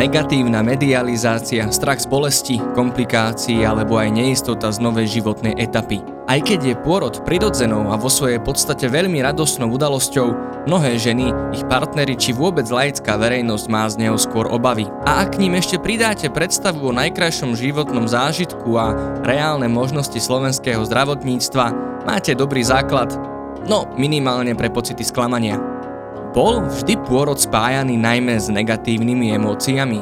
negatívna medializácia, strach z bolesti, komplikácií alebo aj neistota z novej životnej etapy. Aj keď je pôrod prirodzenou a vo svojej podstate veľmi radosnou udalosťou, mnohé ženy, ich partnery či vôbec laická verejnosť má z neho skôr obavy. A ak ním ešte pridáte predstavu o najkrajšom životnom zážitku a reálne možnosti slovenského zdravotníctva, máte dobrý základ, no minimálne pre pocity sklamania. Bol vždy pôrod spájaný najmä s negatívnymi emóciami?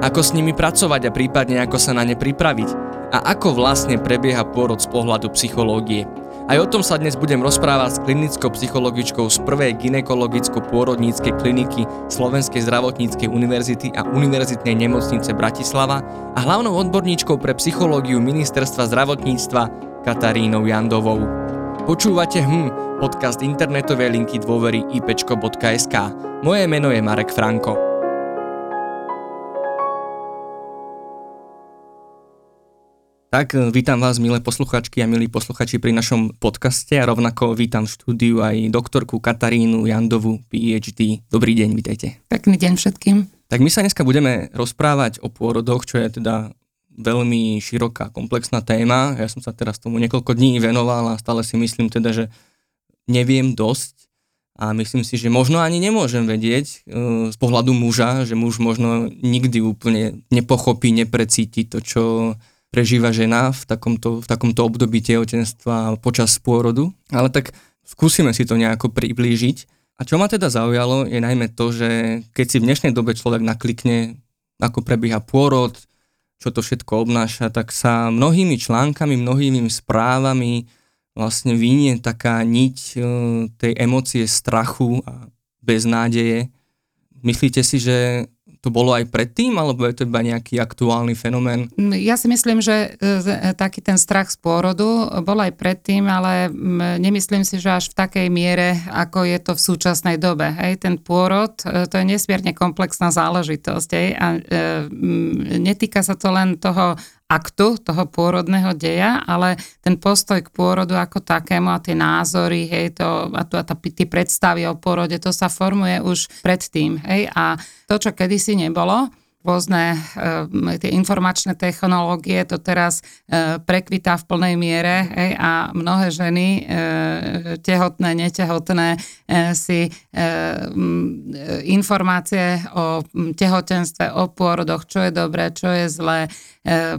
Ako s nimi pracovať a prípadne ako sa na ne pripraviť? a ako vlastne prebieha pôrod z pohľadu psychológie. Aj o tom sa dnes budem rozprávať s klinickou psychologičkou z prvej ginekologicko-pôrodníckej kliniky Slovenskej zdravotníckej univerzity a Univerzitnej nemocnice Bratislava a hlavnou odborníčkou pre psychológiu Ministerstva zdravotníctva Katarínou Jandovou. Počúvate hm, podcast internetovej linky dôvery ipečko.sk. Moje meno je Marek Franko. Tak e, vítam vás, milé posluchačky a milí posluchači pri našom podcaste a rovnako vítam v štúdiu aj doktorku Katarínu Jandovu, PhD. Dobrý deň, vítajte. Pekný deň všetkým. Tak my sa dneska budeme rozprávať o pôrodoch, čo je teda veľmi široká, komplexná téma. Ja som sa teraz tomu niekoľko dní venoval a stále si myslím teda, že neviem dosť a myslím si, že možno ani nemôžem vedieť e, z pohľadu muža, že muž možno nikdy úplne nepochopí, neprecíti to, čo prežíva žena v takomto, v takomto období tehotenstva počas pôrodu. Ale tak skúsime si to nejako priblížiť. A čo ma teda zaujalo je najmä to, že keď si v dnešnej dobe človek naklikne, ako prebieha pôrod, čo to všetko obnáša, tak sa mnohými článkami, mnohými správami vlastne vynie taká niť e, tej emócie strachu a beznádeje. Myslíte si, že to bolo aj predtým, alebo je to iba nejaký aktuálny fenomén? Ja si myslím, že e, taký ten strach z pôrodu bol aj predtým, ale nemyslím si, že až v takej miere, ako je to v súčasnej dobe. Hej, ten pôrod, e, to je nesmierne komplexná záležitosť hej, a e, netýka sa to len toho aktu toho pôrodného deja, ale ten postoj k pôrodu ako takému a tie názory, hej, to, a, to, a tá, tie predstavy o pôrode, to sa formuje už predtým, hej, a to, čo kedysi nebolo, rôzne e, tie informačné technológie to teraz e, prekvitá v plnej miere hej, a mnohé ženy e, tehotné, netehotné e, si e, informácie o tehotenstve, o pôrodoch, čo je dobré, čo je zlé, e,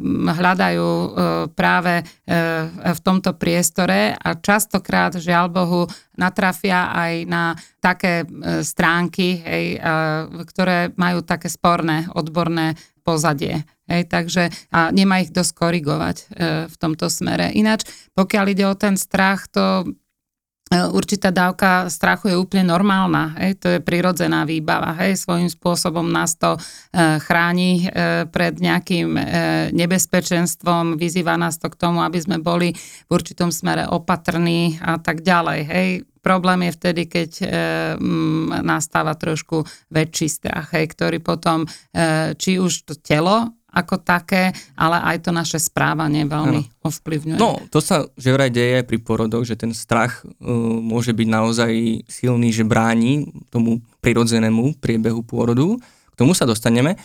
hľadajú e, práve e, v tomto priestore a častokrát, žiaľ Bohu, natrafia aj na také e, stránky, hej, ktoré majú také sporné odborné pozadie. Hej, takže a nemá ich dosť korigovať e, v tomto smere. Ináč, pokiaľ ide o ten strach, to určitá dávka strachu je úplne normálna, hej, to je prirodzená výbava, hej, svojím spôsobom nás to e, chráni e, pred nejakým e, nebezpečenstvom, vyzýva nás to k tomu, aby sme boli v určitom smere opatrní a tak ďalej, hej. Problém je vtedy, keď e, m, nastáva trošku väčší strach, hej, ktorý potom, e, či už to telo ako také, ale aj to naše správanie veľmi ano. ovplyvňuje. No, to sa že vraj deje pri porodoch, že ten strach uh, môže byť naozaj silný, že bráni tomu prirodzenému priebehu pôrodu. K tomu sa dostaneme.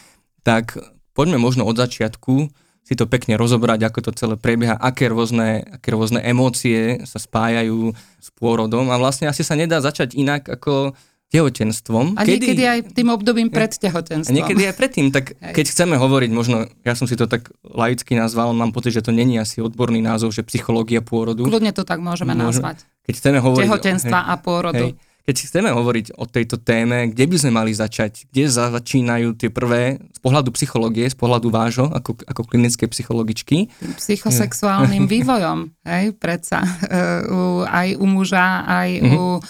Tak poďme možno od začiatku si to pekne rozobrať, ako to celé prebieha, aké rôzne, aké rôzne emócie sa spájajú s pôrodom a vlastne asi sa nedá začať inak ako tehotenstvom. A kedy, niekedy aj tým obdobím pred tehotenstvom. A niekedy aj predtým, tak Hej. keď chceme hovoriť, možno, ja som si to tak laicky nazval, mám pocit, že to není asi odborný názov, že psychológia pôrodu. Kľudne to tak môžeme Môžem, nazvať. Keď chceme hovoriť... Tehotenstva hej, a pôrodu. Hej, keď chceme hovoriť o tejto téme, kde by sme mali začať? Kde začínajú tie prvé, z pohľadu psychológie, z pohľadu vášho, ako, ako klinické psychologičky? Psychosexuálnym vývojom, hej, predsa. Uh, aj u muža, aj uh-huh. u uh,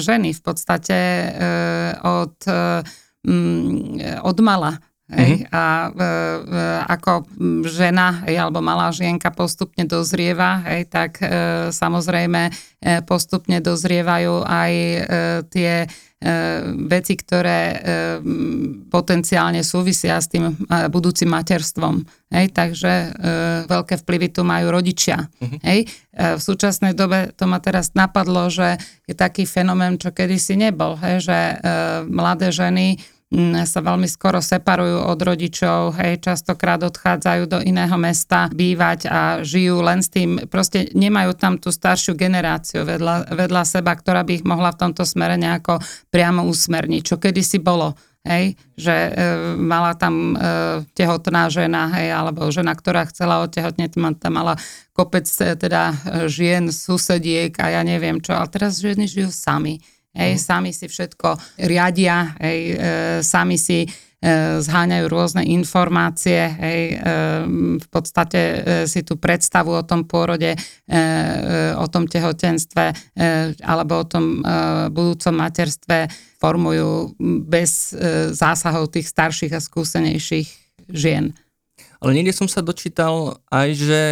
ženy v podstate uh, od, uh, od mala Hej, mm-hmm. A e, e, ako žena hej, alebo malá žienka postupne dozrieva, hej, tak e, samozrejme e, postupne dozrievajú aj e, tie e, veci, ktoré e, potenciálne súvisia s tým e, budúcim materstvom. Hej, takže e, veľké vplyvy tu majú rodičia. Mm-hmm. Hej. E, v súčasnej dobe to ma teraz napadlo, že je taký fenomén, čo kedysi nebol, hej, že e, mladé ženy sa veľmi skoro separujú od rodičov, hej, častokrát odchádzajú do iného mesta bývať a žijú len s tým, proste nemajú tam tú staršiu generáciu vedľa, vedľa seba, ktorá by ich mohla v tomto smere nejako priamo usmerniť, čo kedysi bolo hej, že e, mala tam e, tehotná žena, hej, alebo žena, ktorá chcela otehotneť, tam mala kopec e, teda žien, susediek a ja neviem čo, ale teraz ženy žijú sami. Hej, mm. sami si všetko riadia, hej, e, sami si e, zháňajú rôzne informácie, hej, e, v podstate e, si tú predstavu o tom pôrode, e, e, o tom tehotenstve e, alebo o tom e, budúcom materstve formujú bez e, zásahov tých starších a skúsenejších žien. Ale niekde som sa dočítal aj, že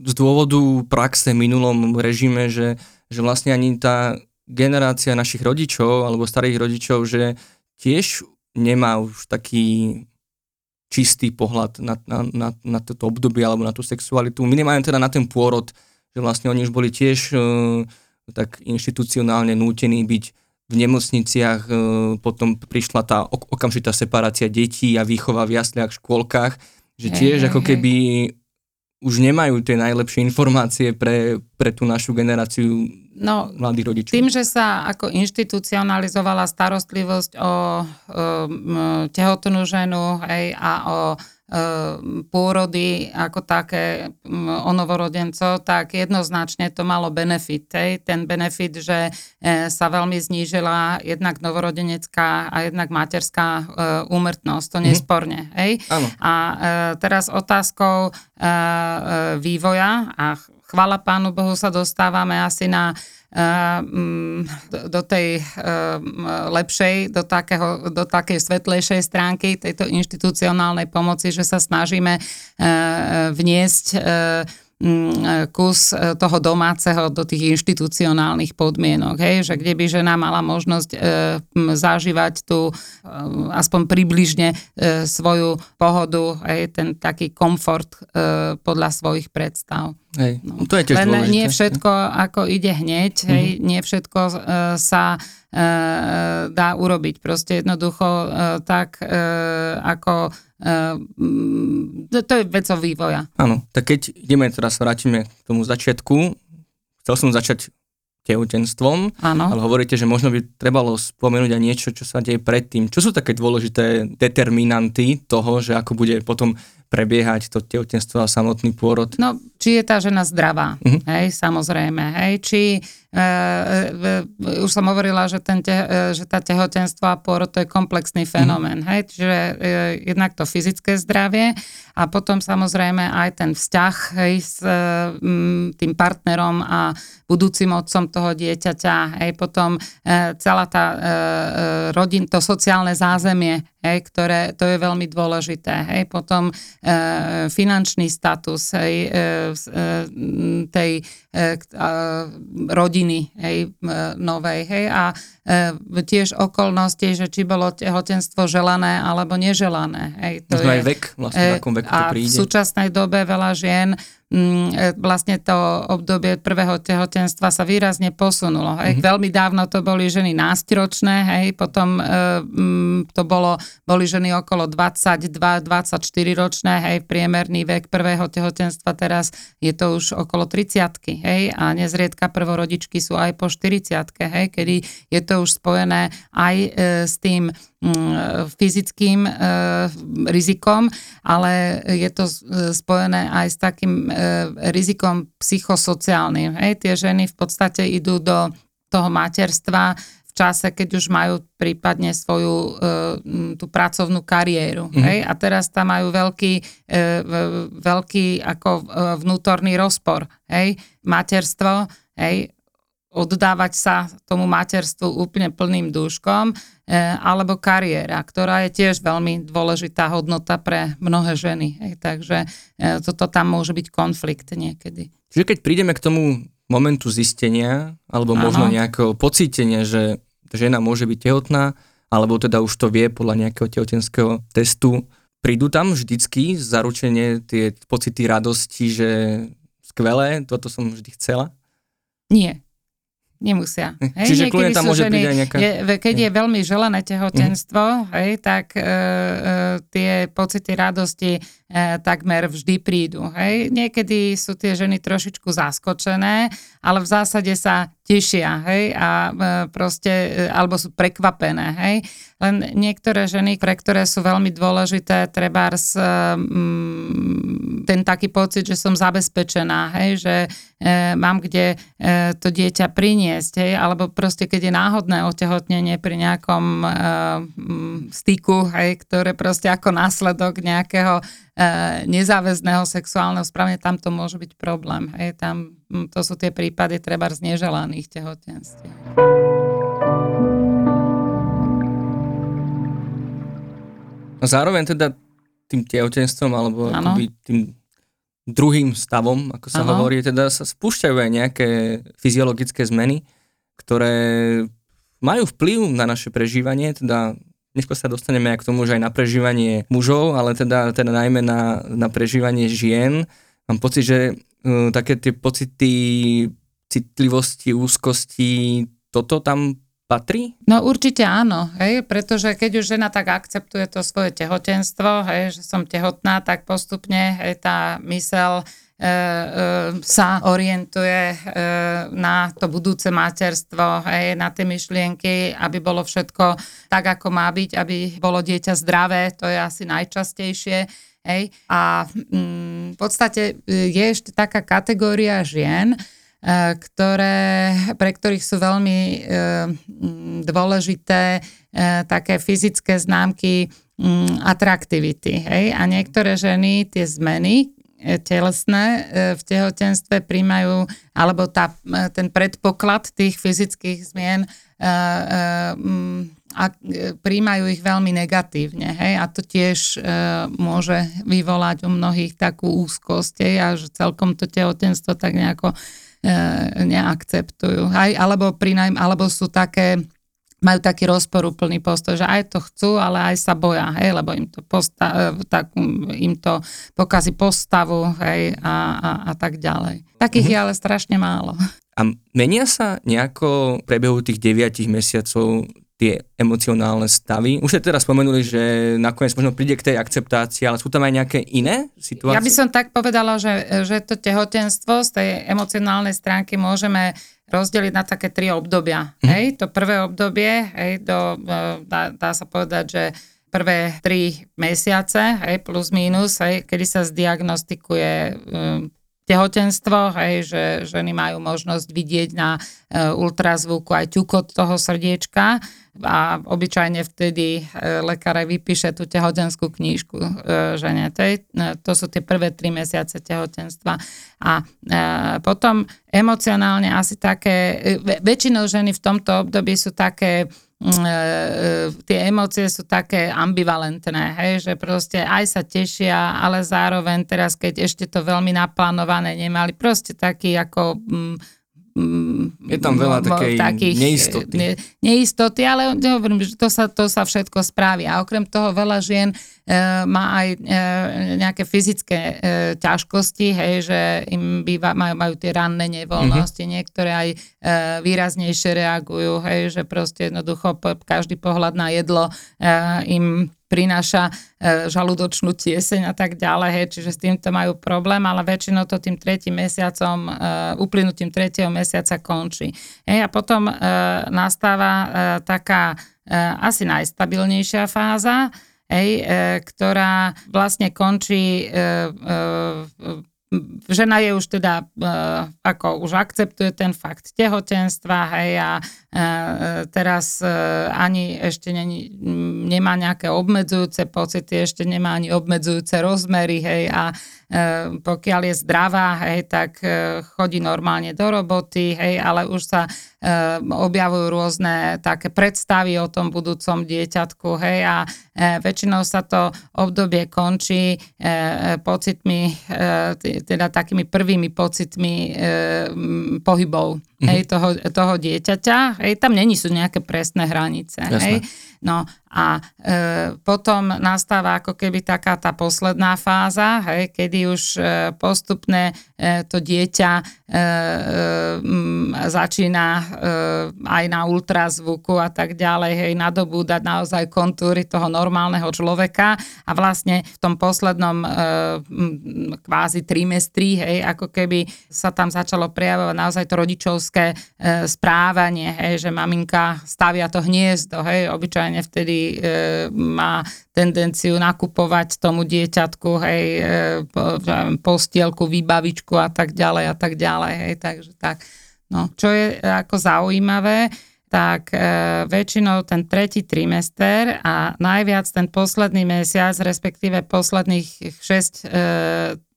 z dôvodu praxe v minulom režime, že, že vlastne ani tá generácia našich rodičov alebo starých rodičov, že tiež nemá už taký čistý pohľad na, na, na, na toto obdobie alebo na tú sexualitu. Minimálne teda na ten pôrod, že vlastne oni už boli tiež uh, tak inštitucionálne nútení byť v nemocniciach, uh, potom prišla tá ok- okamžitá separácia detí a výchova v jasliach, škôlkach, že tiež hey, ako keby už nemajú tie najlepšie informácie pre, pre tú našu generáciu No, mladí rodičov? Tým, že sa ako inštitucionalizovala starostlivosť o, o tehotnú ženu hej, a o pôrody ako také o novorodencov, tak jednoznačne to malo benefit. Hej. Ten benefit, že e, sa veľmi znížila jednak novorodenecká a jednak materská e, úmrtnosť, to mm nesporne. Hej. A teraz otázkou vývoja a chvala Pánu Bohu sa dostávame asi na mm, do tej lepšej, do, takého, do takej svetlejšej stránky tejto inštitucionálnej pomoci, že sa snažíme vniesť Mm, kus e, toho domáceho do tých inštitucionálnych podmienok, hej, že kde by žena mala možnosť e, zažívať tu e, aspoň približne e, svoju pohodu, hej, ten taký komfort e, podľa svojich predstav. Hej, no. to je tiež Len dôležité. nie všetko ako ide hneď, mm-hmm. hej, nie všetko e, sa e, dá urobiť. Proste jednoducho e, tak e, ako Uh, to je vecou vývoja. Áno, tak keď ideme teraz, vrátime k tomu začiatku, chcel som začať tehotenstvom, Áno. ale hovoríte, že možno by trebalo spomenúť aj niečo, čo sa deje predtým. Čo sú také dôležité determinanty toho, že ako bude potom prebiehať to tehotenstvo a samotný pôrod? No, či je tá žena zdravá, uh-huh. hej, samozrejme, hej, či E, e, už som hovorila, že, ten te, e, že tá tehotenstvo a pôrod to je komplexný fenomén. Mm. Hej? Čiže e, jednak to fyzické zdravie a potom samozrejme aj ten vzťah hej, s e, tým partnerom a budúcim otcom toho dieťaťa. Hej? Potom e, celá tá e, e, rodin, to sociálne zázemie, hej, ktoré to je veľmi dôležité. Hej? Potom e, finančný status hej, e, e, tej e, rodiny hej, novej. Hej, a tiež okolnosti, že či bolo tehotenstvo želané alebo neželané. Hej, to je, aj vek, vlastne v akom veku to príde. A v súčasnej dobe veľa žien Mm, e, vlastne to obdobie prvého tehotenstva sa výrazne posunulo. Hej. Mm-hmm. Veľmi dávno to boli ženy nástiročné, hej, potom e, mm, to bolo, boli ženy okolo 22-24 ročné, hej, priemerný vek prvého tehotenstva teraz je to už okolo 30 hej, a nezriedka prvorodičky sú aj po 40 hej, kedy je to už spojené aj e, s tým Mm, fyzickým e, rizikom, ale je to spojené aj s takým e, rizikom psychosociálnym. Hej, tie ženy v podstate idú do toho materstva v čase, keď už majú prípadne svoju e, tú pracovnú kariéru. Mm. Hej? A teraz tam majú veľký, veľký ako vnútorný rozpor. Hej? Materstvo, hej? Oddávať sa tomu materstvu úplne plným dúškom, e, alebo kariéra, ktorá je tiež veľmi dôležitá hodnota pre mnohé ženy. Hej, takže e, toto tam môže byť konflikt niekedy. Čiže keď prídeme k tomu momentu zistenia, alebo ano. možno nejakého pocítenia, že žena môže byť tehotná, alebo teda už to vie podľa nejakého tehotenského testu, prídu tam vždycky zaručenie tie pocity radosti, že skvelé, toto som vždy chcela? Nie. Nemusia. Hej? Čiže kľudne tam môže ženy, nejaká... Je, keď je veľmi želané tehotenstvo, mm. hej, tak e, e, tie pocity radosti takmer vždy prídu. Hej. Niekedy sú tie ženy trošičku zaskočené, ale v zásade sa tešia, hej, a e, proste, e, alebo sú prekvapené, hej. Len niektoré ženy, pre ktoré sú veľmi dôležité, treba mm, ten taký pocit, že som zabezpečená, hej, že e, mám kde e, to dieťa priniesť, hej, alebo proste keď je náhodné otehotnenie pri nejakom e, styku, hej, ktoré proste ako následok nejakého E, nezáväzného sexuálneho správania, tam to môže byť problém. Hej, tam, to sú tie prípady treba z neželaných tehotenstiev. No zároveň teda tým tehotenstvom alebo akoby tým druhým stavom, ako sa ano. hovorí, teda sa spúšťajú aj nejaké fyziologické zmeny, ktoré majú vplyv na naše prežívanie, teda Neskôr sa dostaneme aj k tomu, že aj na prežívanie mužov, ale teda, teda najmä na, na prežívanie žien. Mám pocit, že uh, také tie pocity citlivosti, úzkosti, toto tam patrí? No určite áno, hej, pretože keď už žena tak akceptuje to svoje tehotenstvo, hej, že som tehotná, tak postupne hej, tá mysel sa orientuje e, na to budúce materstvo, hej, na tie myšlienky, aby bolo všetko tak, ako má byť, aby bolo dieťa zdravé, to je asi najčastejšie. Hej. A mm, v podstate je ešte taká kategória žien, ktoré, pre ktorých sú veľmi e, dôležité e, také fyzické známky mm, atraktivity. Hej? A niektoré ženy tie zmeny, E, telesné e, v tehotenstve príjmajú, alebo tá, e, ten predpoklad tých fyzických zmien a príjmajú ich veľmi negatívne. Hej? A to tiež môže vyvolať u mnohých takú úzkosť hej? a že celkom to tehotenstvo tak nejako neakceptujú. Hej? Alebo, prinajm, alebo sú také majú taký rozporúplný postoj, že aj to chcú, ale aj sa boja, hej, lebo im to, posta- e, tak, im to pokazí postavu hej, a, a, a tak ďalej. Takých mm-hmm. je ale strašne málo. A menia sa nejako v priebehu tých 9 mesiacov tie emocionálne stavy? Už ste teraz spomenuli, že nakoniec možno príde k tej akceptácii, ale sú tam aj nejaké iné situácie? Ja by som tak povedala, že, že to tehotenstvo z tej emocionálnej stránky môžeme rozdeliť na také tri obdobia. Mm. Hej, to prvé obdobie, hej, do, e, dá, dá sa povedať, že prvé tri mesiace, hej, plus minus, hej, kedy sa zdiagnostikuje um, tehotenstvo, hej, že ženy majú možnosť vidieť na uh, ultrazvuku aj ťukot toho srdiečka a obyčajne vtedy uh, lekár vypíše tú tehotenskú knížku uh, žene. To, je, to sú tie prvé tri mesiace tehotenstva. A potom emocionálne asi také, väčšinou ženy v tomto období sú také e, e, tie emócie sú také ambivalentné, hej, že proste aj sa tešia, ale zároveň teraz, keď ešte to veľmi naplánované nemali, proste taký ako mm, je tam veľa takej takých neistoty. Ne, neistoty, ale hovorím, že to sa, to sa všetko spraví. A okrem toho veľa žien e, má aj e, nejaké fyzické e, ťažkosti, hej, že im býva, majú, majú tie ranné nevoľnosti, mm-hmm. niektoré aj e, výraznejšie reagujú, hej, že proste jednoducho každý pohľad na jedlo e, im prináša e, žalúdočnú tieseň a tak ďalej, hej, čiže s týmto majú problém, ale väčšinou to tým tretím mesiacom, e, uplynutím tretieho mesiaca končí. Hej, a potom e, nastáva taká asi najstabilnejšia fáza, hej, ktorá vlastne končí žena je už teda, uh, ako už akceptuje ten fakt tehotenstva, hej, a uh, teraz uh, ani ešte ne, nemá nejaké obmedzujúce pocity, ešte nemá ani obmedzujúce rozmery, hej, a uh, pokiaľ je zdravá, hej, tak chodí normálne do roboty, hej, ale už sa objavujú rôzne také predstavy o tom budúcom dieťatku, hej, a väčšinou sa to obdobie končí pocitmi teda takými prvými pocitmi e, pohybov hej, toho, toho dieťaťa. Hej, tam není sú nejaké presné hranice. Hej. No A e, potom nastáva ako keby taká tá posledná fáza, hej, kedy už e, postupne e, to dieťa e, e, začína e, aj na ultrazvuku a tak ďalej, hej, nadobúdať naozaj kontúry toho normálneho človeka a vlastne v tom poslednom e, kvázi trimestri, hej, ako keby sa tam začalo prejavovať naozaj to rodičovské e, správanie, hej, že maminka stavia to hniezdo, hej, obyčajne vtedy e, má tendenciu nakupovať tomu dieťatku, hej, e, postielku, výbavičku a tak ďalej a tak ďalej, hej, takže tak. No, čo je ako zaujímavé, tak e, väčšinou ten tretí trimester a najviac ten posledný mesiac, respektíve posledných 6 e,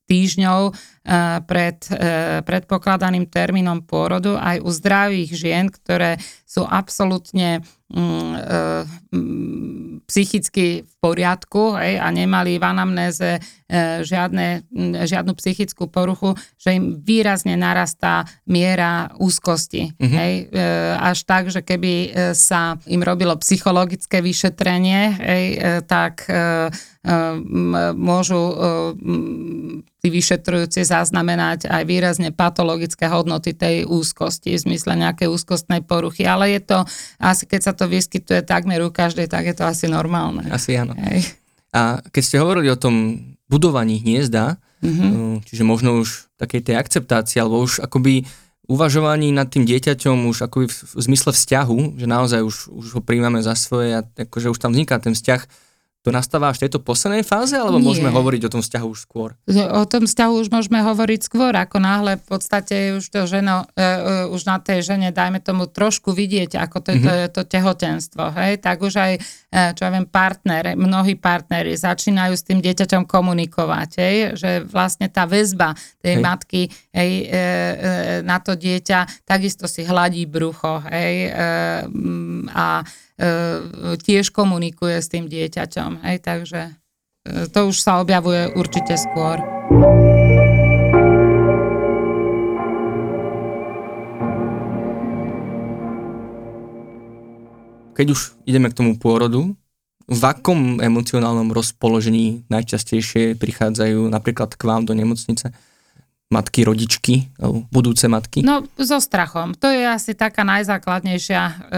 týždňov e, pred e, predpokladaným termínom pôrodu aj u zdravých žien, ktoré sú absolútne Mm, e, mm, psychicky v poriadku hej, a nemali v anamnéze žiadne, mm, žiadnu psychickú poruchu, že im výrazne narastá miera úzkosti. Mm-hmm. Hej, až tak, že keby sa im robilo psychologické vyšetrenie, hej, tak môžu tí vyšetrujúci zaznamenať aj výrazne patologické hodnoty tej úzkosti v zmysle nejakej úzkostnej poruchy. Ale je to, asi keď sa to vyskytuje takmer u každej, tak je to asi normálne. Asi áno. Hej. A keď ste hovorili o tom budovaní hniezda, mm-hmm. čiže možno už takej tej akceptácii, alebo už akoby uvažovaní nad tým dieťaťom už akoby v, v zmysle vzťahu, že naozaj už, už ho príjmame za svoje a akože už tam vzniká ten vzťah to nastáva až v tejto poslednej fáze, alebo Nie. môžeme hovoriť o tom vzťahu už skôr? O tom vzťahu už môžeme hovoriť skôr, ako náhle v podstate už to ženo, uh, už na tej žene, dajme tomu trošku vidieť, ako to je mm-hmm. to, to tehotenstvo, hej, tak už aj, uh, čo ja viem, partner, mnohí partnery začínajú s tým dieťaťom komunikovať, hej, že vlastne tá väzba tej hej. matky hej, uh, uh, na to dieťa takisto si hladí brucho, hej, uh, a E, tiež komunikuje s tým dieťaťom. Hej, takže e, to už sa objavuje určite skôr. Keď už ideme k tomu pôrodu, v akom emocionálnom rozpoložení najčastejšie prichádzajú napríklad k vám do nemocnice? Matky, rodičky, alebo budúce matky? No, so strachom. To je asi taká najzákladnejšia e, e,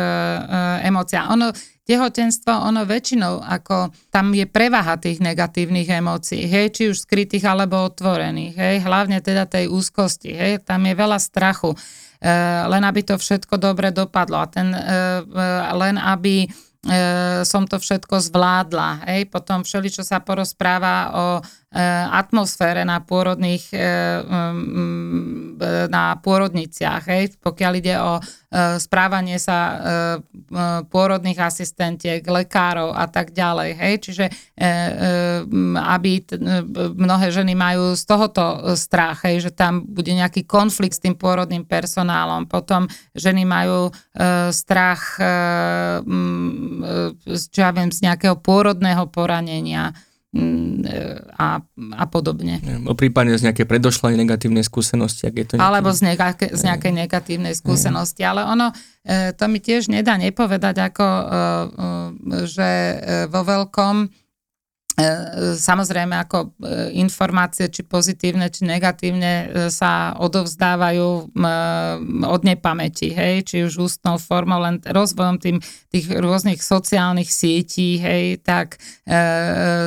emocia. Ono, tehotenstvo, ono väčšinou, ako tam je prevaha tých negatívnych emócií, hej, či už skrytých alebo otvorených, hej, hlavne teda tej úzkosti, hej, tam je veľa strachu, e, len aby to všetko dobre dopadlo a ten, e, e, len aby E, som to všetko zvládla. Hej. Potom všeli, čo sa porozpráva o e, atmosfére na pôrodných, e, na pôrodniciach. Hej. Pokiaľ ide o správanie sa pôrodných asistentiek, lekárov a tak ďalej. Hej. Čiže aby mnohé ženy majú z tohoto strach, hej, že tam bude nejaký konflikt s tým pôrodným personálom. Potom ženy majú strach E, čo ja viem, z nejakého pôrodného poranenia e, a, a podobne. O prípadne z nejakej predošlej negatívnej skúsenosti, ak je to nejaký... Alebo z, nejaké, z nejakej negatívnej skúsenosti, ale ono, e, to mi tiež nedá nepovedať, ako, že vo veľkom E, samozrejme, ako e, informácie, či pozitívne, či negatívne, e, sa odovzdávajú od nepamäti, hej, či už ústnou formou, len rozvojom tým, tých rôznych sociálnych sietí, hej, tak e,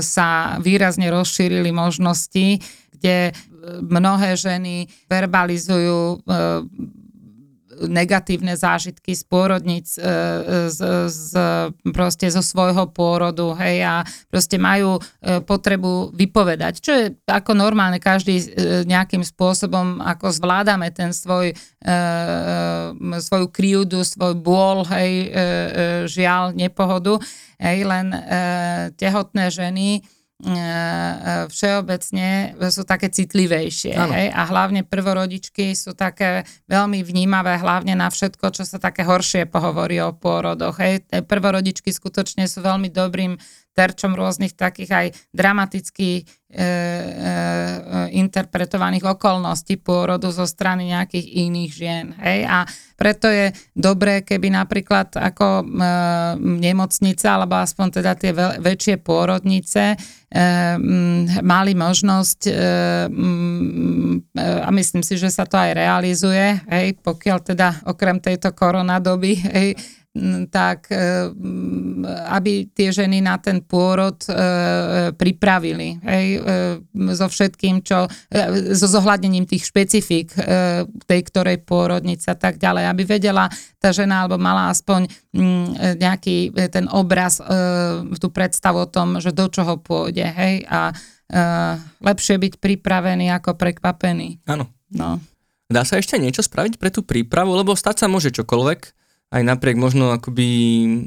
sa výrazne rozšírili možnosti, kde mnohé ženy verbalizujú e, negatívne zážitky z pôrodnic, e, z, z, proste zo svojho pôrodu, hej, a proste majú e, potrebu vypovedať, čo je ako normálne, každý e, nejakým spôsobom, ako zvládame ten svoj, svoju kryúdu, svoj bôl, hej, žiaľ, nepohodu, hej, len tehotné ženy, E, e, všeobecne sú také citlivejšie. Hej? A hlavne prvorodičky sú také veľmi vnímavé hlavne na všetko, čo sa také horšie pohovorí o pôrodoch. Hej? Prvorodičky skutočne sú veľmi dobrým terčom rôznych takých aj dramatických e, e, interpretovaných okolností pôrodu zo strany nejakých iných žien. Hej? A preto je dobré, keby napríklad ako e, nemocnica, alebo aspoň teda tie veľ, väčšie pôrodnice e, m, mali možnosť e, m, e, a myslím si, že sa to aj realizuje, hej, pokiaľ teda okrem tejto koronadoby, hej, tak e, aby tie ženy na ten pôrod e, pripravili. Hej, e, so všetkým, čo, so zohľadnením tých špecifík tej ktorej pôrodnice a tak ďalej, aby vedela tá žena alebo mala aspoň nejaký ten obraz, tú predstavu o tom, že do čoho pôjde. Hej, a lepšie byť pripravený ako prekvapený. Áno. No. Dá sa ešte niečo spraviť pre tú prípravu, lebo stať sa môže čokoľvek, aj napriek možno akoby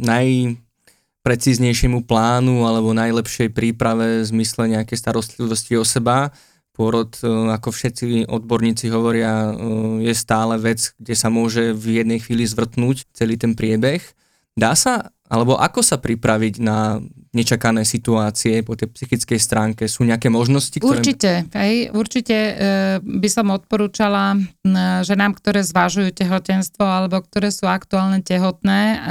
najprecíznejšiemu plánu alebo najlepšej príprave v zmysle nejakej starostlivosti o seba. Pôrod, e, ako všetci odborníci hovoria, e, je stále vec, kde sa môže v jednej chvíli zvrtnúť celý ten priebeh. Dá sa alebo ako sa pripraviť na nečakané situácie po tej psychickej stránke? Sú nejaké možnosti? Ktoré... Určite. Hej, určite e, by som odporúčala ženám, ktoré zvažujú tehotenstvo alebo ktoré sú aktuálne tehotné, e, e,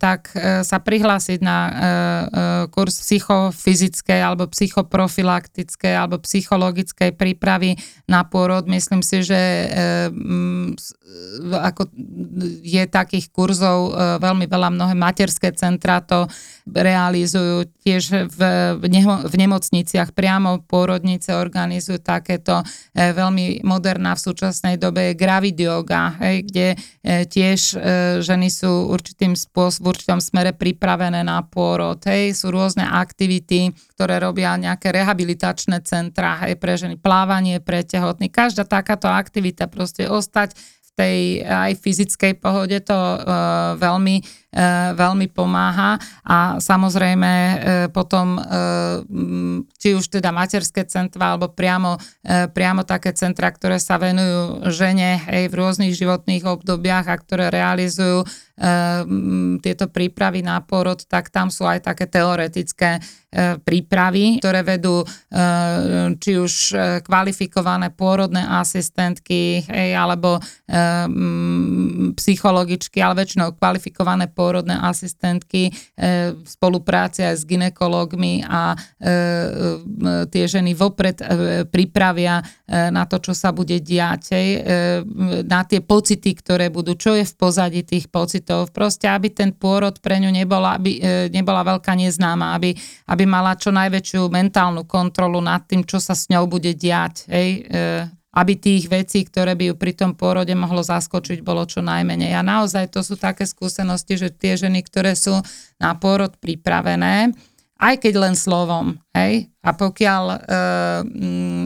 tak sa prihlásiť na kurz psychofyzickej alebo psychoprofilaktickej alebo psychologickej prípravy na pôrod. Myslím si, že ako je takých kurzov veľmi veľa mnohé materské centra to realizujú, tiež v, v nemocniciach priamo pôrodnice organizujú takéto e, veľmi moderná v súčasnej dobe je gravidioga, hej, kde e, tiež e, ženy sú určitým spôsob, v určitom smere pripravené na pôrod. Hej, sú rôzne aktivity, ktoré robia nejaké rehabilitačné centra hej, pre ženy, plávanie pre tehotný. Každá takáto aktivita proste ostať tej aj fyzickej pohode to uh, veľmi, veľmi pomáha. A samozrejme uh, potom uh, či už teda materské centra alebo priamo, priamo také centra, ktoré sa venujú žene aj v rôznych životných obdobiach a ktoré realizujú tieto prípravy na porod, tak tam sú aj také teoretické prípravy, ktoré vedú či už kvalifikované pôrodné asistentky, hej, alebo psychologičky, ale väčšinou kvalifikované pôrodné asistentky v spolupráci aj s ginekologmi a tie ženy vopred pripravia na to, čo sa bude diať, na tie pocity, ktoré budú, čo je v pozadí tých pocitov proste aby ten pôrod pre ňu nebola, aby, e, nebola veľká neznáma, aby, aby mala čo najväčšiu mentálnu kontrolu nad tým, čo sa s ňou bude diať. Hej? Aby tých vecí, ktoré by ju pri tom pôrode mohlo zaskočiť, bolo čo najmenej. A naozaj to sú také skúsenosti, že tie ženy, ktoré sú na pôrod pripravené, aj keď len slovom, hej, a pokiaľ e,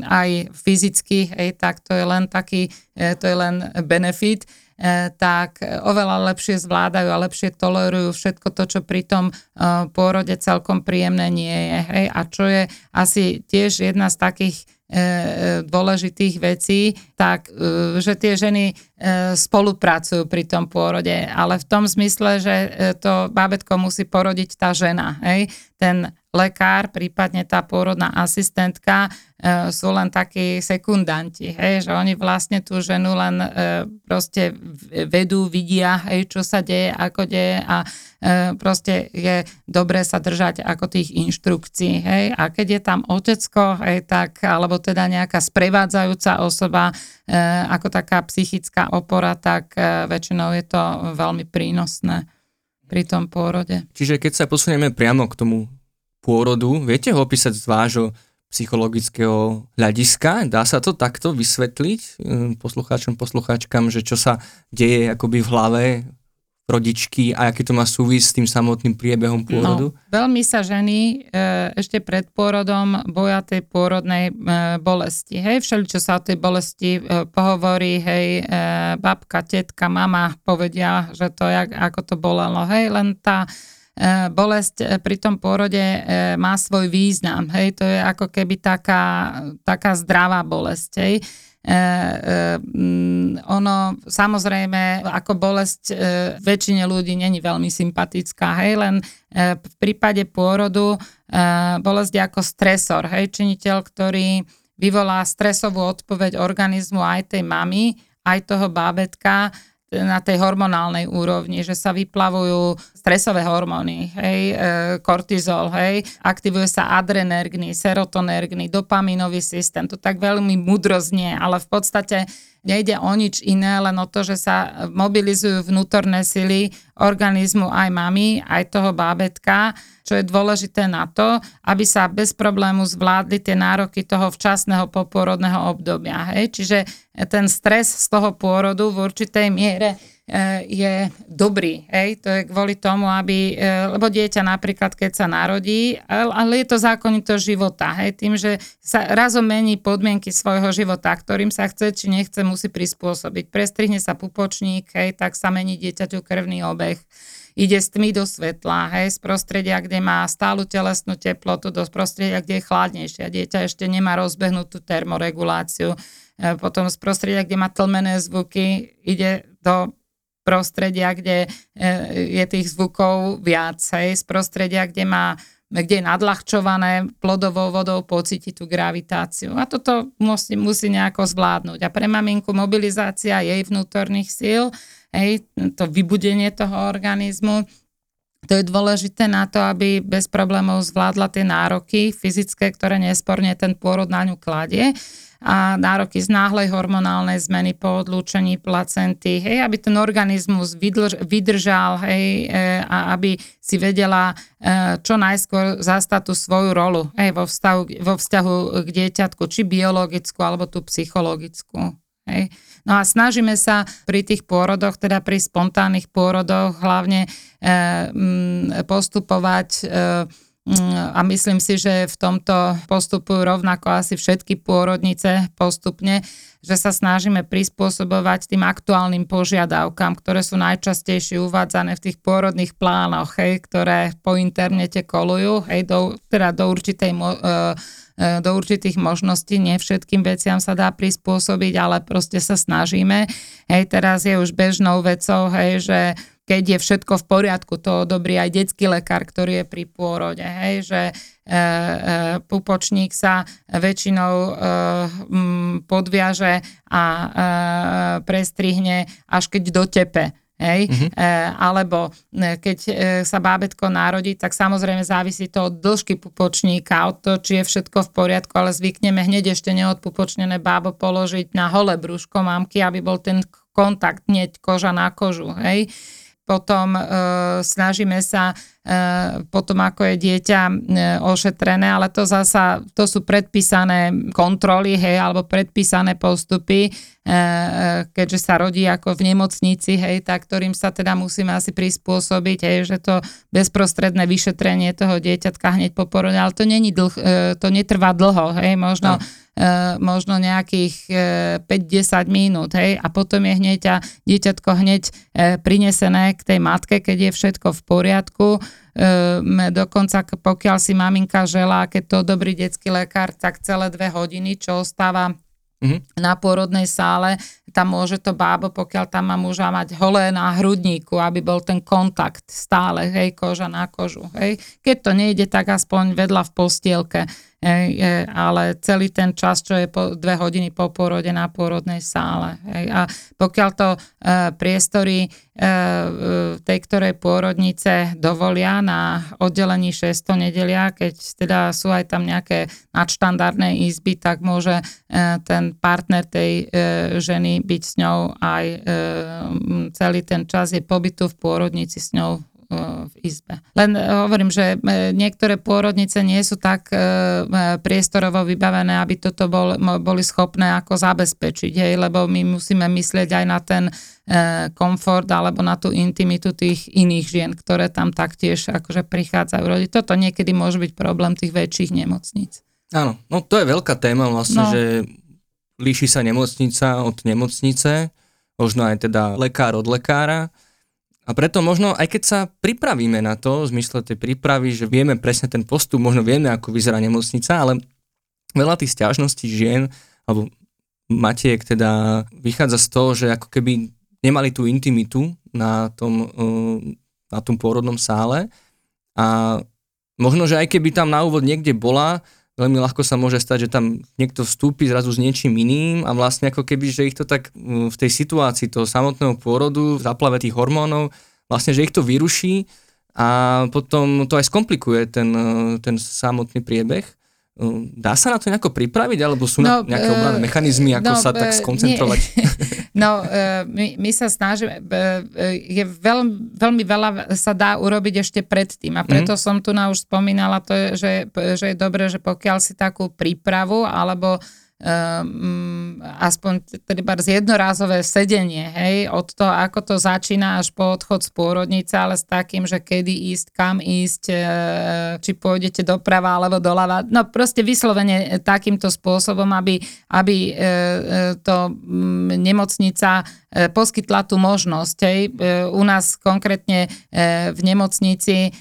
aj fyzicky, hej, tak to je len taký, e, to je len benefit, E, tak oveľa lepšie zvládajú a lepšie tolerujú všetko to, čo pri tom e, pôrode celkom príjemné nie je. Hej? A čo je asi tiež jedna z takých dôležitých vecí, tak že tie ženy spolupracujú pri tom pôrode, ale v tom zmysle, že to bábetko musí porodiť tá žena. Hej? Ten lekár, prípadne tá pôrodná asistentka e, sú len takí sekundanti, hej, že oni vlastne tú ženu len e, proste vedú, vidia, hej, čo sa deje, ako deje a e, proste je dobré sa držať ako tých inštrukcií, hej, a keď je tam otecko, hej, tak, alebo teda nejaká sprevádzajúca osoba, e, ako taká psychická opora, tak e, väčšinou je to veľmi prínosné pri tom pôrode. Čiže keď sa posunieme priamo k tomu pôrodu. Viete ho opísať z vášho psychologického hľadiska? Dá sa to takto vysvetliť hm, poslucháčom, poslucháčkam, že čo sa deje akoby v hlave rodičky a aký to má súvis s tým samotným priebehom pôrodu? No, veľmi sa ženy e, ešte pred pôrodom boja tej pôrodnej e, bolesti. Hej, všeli, čo sa o tej bolesti e, pohovorí, hej, babka, tetka, mama povedia, že to, jak, ako to bolelo. Hej, len tá bolesť pri tom pôrode má svoj význam. Hej, to je ako keby taká, taká zdravá bolesť. Hej. Ono samozrejme ako bolesť väčšine ľudí není veľmi sympatická, hej, len v prípade pôrodu bolesť je ako stresor, hej, činiteľ, ktorý vyvolá stresovú odpoveď organizmu aj tej mamy, aj toho bábetka, na tej hormonálnej úrovni, že sa vyplavujú stresové hormóny, hej, e, kortizol, hej, aktivuje sa adrenergný, serotonergný, dopaminový systém, to tak veľmi mudro znie, ale v podstate nejde o nič iné, len o to, že sa mobilizujú vnútorné sily organizmu aj mami, aj toho bábetka, čo je dôležité na to, aby sa bez problému zvládli tie nároky toho včasného poporodného obdobia. Hej? Čiže ten stres z toho pôrodu v určitej miere je dobrý. Hej? To je kvôli tomu, aby, e, lebo dieťa napríklad, keď sa narodí, ale je to zákonito života. Hej? Tým, že sa razom mení podmienky svojho života, ktorým sa chce či nechce, musí prispôsobiť. Prestrihne sa pupočník, hej, tak sa mení dieťaťu krvný obeh ide z tmy do svetla, hej, z prostredia, kde má stálu telesnú teplotu, do prostredia, kde je chladnejšie. Dieťa ešte nemá rozbehnutú termoreguláciu. E, potom z prostredia, kde má tlmené zvuky, ide do prostredia, kde e, je tých zvukov viac, hej, z prostredia, kde má kde je nadľahčované plodovou vodou, pocíti tú gravitáciu. A toto musí, musí nejako zvládnuť. A pre maminku mobilizácia jej vnútorných síl, hej, to vybudenie toho organizmu, to je dôležité na to, aby bez problémov zvládla tie nároky fyzické, ktoré nesporne ten pôrod na ňu kladie a nároky z náhlej hormonálnej zmeny po odlúčení placenty, hej, aby ten organizmus vydrž, vydržal, hej, e, a aby si vedela e, čo najskôr zastať tú svoju rolu, hej, vo vzťahu, vo vzťahu k dieťatku, či biologickú, alebo tú psychologickú. Hej. No a snažíme sa pri tých pôrodoch, teda pri spontánnych pôrodoch hlavne e, m, postupovať e, a myslím si, že v tomto postupujú rovnako asi všetky pôrodnice postupne, že sa snažíme prispôsobovať tým aktuálnym požiadavkám, ktoré sú najčastejšie uvádzané v tých pôrodných plánoch, hej, ktoré po internete kolujú, hej, do, teda do určitej mo- e, e, do určitých možností. Nie všetkým veciam sa dá prispôsobiť, ale proste sa snažíme. Hej, teraz je už bežnou vecou, hej, že keď je všetko v poriadku, to odobrí aj detský lekár, ktorý je pri pôrode, hej, že e, e, pupočník sa väčšinou e, m, podviaže a e, prestrihne, až keď dotepe. Hej? Mm-hmm. E, alebo e, keď e, sa bábetko narodí, tak samozrejme závisí to od dĺžky pupočníka, od toho, či je všetko v poriadku, ale zvykneme hneď ešte neodpupočnené bábo položiť na holé brúško mamky, aby bol ten kontakt hneď koža na kožu. Hej? Potom e, snažíme sa potom, ako je dieťa e, ošetrené, ale to zasa, to sú predpísané kontroly, hej, alebo predpísané postupy, e, e, keďže sa rodí ako v nemocnici, hej, tak ktorým sa teda musíme asi prispôsobiť, hej, že to bezprostredné vyšetrenie toho dieťatka hneď po porode, ale to, není dlh, to netrvá dlho, hej, možno no možno nejakých 5-10 e, minút, hej, a potom je hneď a dieťatko hneď prinesené k tej matke, keď je všetko v poriadku. Dokonca pokiaľ si maminka želá, keď to dobrý detský lekár, tak celé dve hodiny, čo ostáva mm-hmm. na pôrodnej sále, tam môže to bábo, pokiaľ tam má muža mať holé na hrudníku, aby bol ten kontakt stále, hej, koža na kožu, hej. Keď to nejde, tak aspoň vedľa v postielke hej, ale celý ten čas, čo je po dve hodiny po porode na pôrodnej sále. Hej. A pokiaľ to e, priestory e, tej ktorej pôrodnice dovolia na oddelení 600 nedelia, keď teda sú aj tam nejaké nadštandardné izby, tak môže e, ten partner tej e, ženy byť s ňou aj e, celý ten čas je pobytu v pôrodnici s ňou v izbe. Len e, hovorím, že e, niektoré pôrodnice nie sú tak e, priestorovo vybavené, aby toto bol, boli schopné ako zabezpečiť, hej, lebo my musíme myslieť aj na ten komfort alebo na tú intimitu tých iných žien, ktoré tam taktiež akože prichádzajú rodiť. Toto niekedy môže byť problém tých väčších nemocníc. Áno, no to je veľká téma vlastne, no. že líši sa nemocnica od nemocnice, možno aj teda lekár od lekára a preto možno, aj keď sa pripravíme na to, v zmysle tej prípravy, že vieme presne ten postup, možno vieme, ako vyzerá nemocnica, ale veľa tých stiažností žien, alebo matiek teda vychádza z toho, že ako keby nemali tú intimitu na tom, na tom pôrodnom sále. A možno, že aj keby tam na úvod niekde bola, veľmi ľahko sa môže stať, že tam niekto vstúpi zrazu s niečím iným a vlastne ako keby, že ich to tak v tej situácii toho samotného pôrodu, zaplave tých hormónov, vlastne, že ich to vyruší a potom to aj skomplikuje ten, ten samotný priebeh. Dá sa na to nejako pripraviť, alebo sú no, nejaké obranné mechanizmy, ako no, sa tak skoncentrovať? Nie. No, my, my sa snažíme, je veľ, veľmi veľa sa dá urobiť ešte predtým a preto mm. som tu na už spomínala to, že, že je dobré, že pokiaľ si takú prípravu alebo um, aspoň teda jednorázové sedenie, hej, od toho, ako to začína až po odchod z pôrodnice, ale s takým, že kedy ísť, kam ísť, e, či pôjdete doprava alebo doľava, no proste vyslovene takýmto spôsobom, aby, aby e, e to m, nemocnica e, poskytla tú možnosť. Hej. E, u nás konkrétne v nemocnici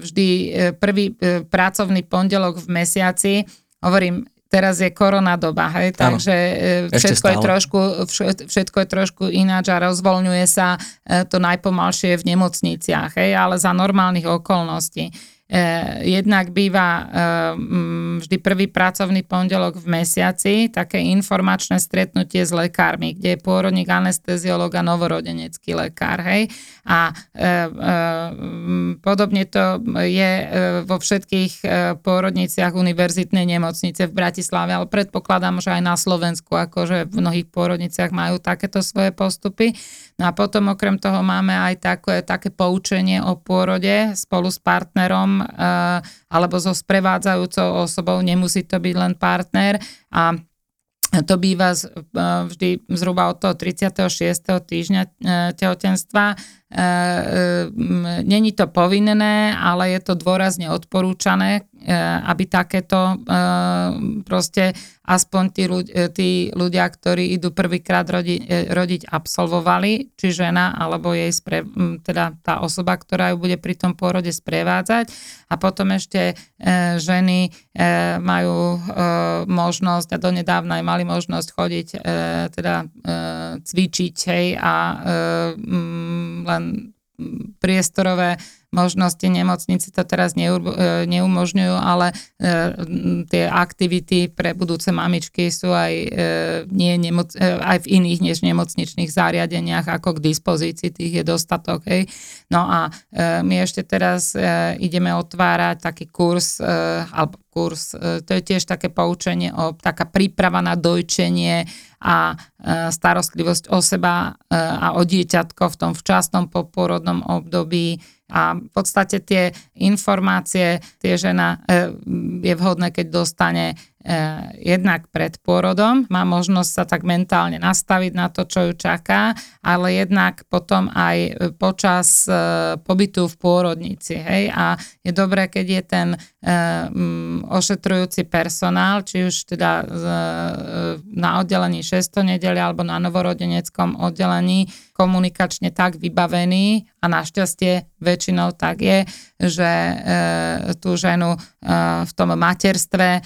vždy prvý pracovný pondelok v mesiaci, hovorím, teraz je korona doba, hej, takže e, všetko je, trošku, všetko je trošku ináč a rozvoľňuje sa e, to najpomalšie v nemocniciach, hej, ale za normálnych okolností. Eh, jednak býva mm, vždy prvý pracovný pondelok v mesiaci, také informačné stretnutie s lekármi, kde je pôrodník, anesteziolog a novorodenecký lekár. Hej? A e, e, podobne to je vo všetkých pôrodniciach univerzitnej nemocnice v Bratislave, ale predpokladám, že aj na Slovensku, akože v mnohých pôrodniciach majú takéto svoje postupy. No a potom okrem toho máme aj také, také poučenie o pôrode spolu s partnerom Eh, alebo so sprevádzajúcou osobou, nemusí to byť len partner a to býva eh, vždy zhruba od toho 36. týždňa eh, tehotenstva E, e, není to povinné, ale je to dôrazne odporúčané, e, aby takéto proste aspoň tí ľudia, tí ľudia ktorí idú prvýkrát rodi, rodiť, absolvovali, či žena, alebo jej spre, teda tá osoba, ktorá ju bude pri tom pôrode sprevádzať. A potom ešte ženy majú možnosť, a donedávna aj mali možnosť chodiť, teda cvičiť, hej, a len priestorové možnosti nemocnici to teraz e, neumožňujú, ale e, tie aktivity pre budúce mamičky sú aj, e, nie nemoc, aj v iných než nemocničných zariadeniach, ako k dispozícii, tých je dostatok. Hej. No a my ešte teraz ideme otvárať taký kurz, alebo kurz, to je tiež také poučenie, o, taká príprava na dojčenie a starostlivosť o seba a o dieťatko v tom včasnom poporodnom období, a v podstate tie informácie tie žena e, je vhodné, keď dostane jednak pred pôrodom, má možnosť sa tak mentálne nastaviť na to, čo ju čaká, ale jednak potom aj eh, počas eh, pobytu v pôrodnici. Hej? A je dobré, keď je ten mm, ošetrujúci personál, či už teda na oddelení 6. nedele alebo na novorodeneckom oddelení komunikačne tak vybavený a našťastie väčšinou tak je, že tú ženu v tom materstve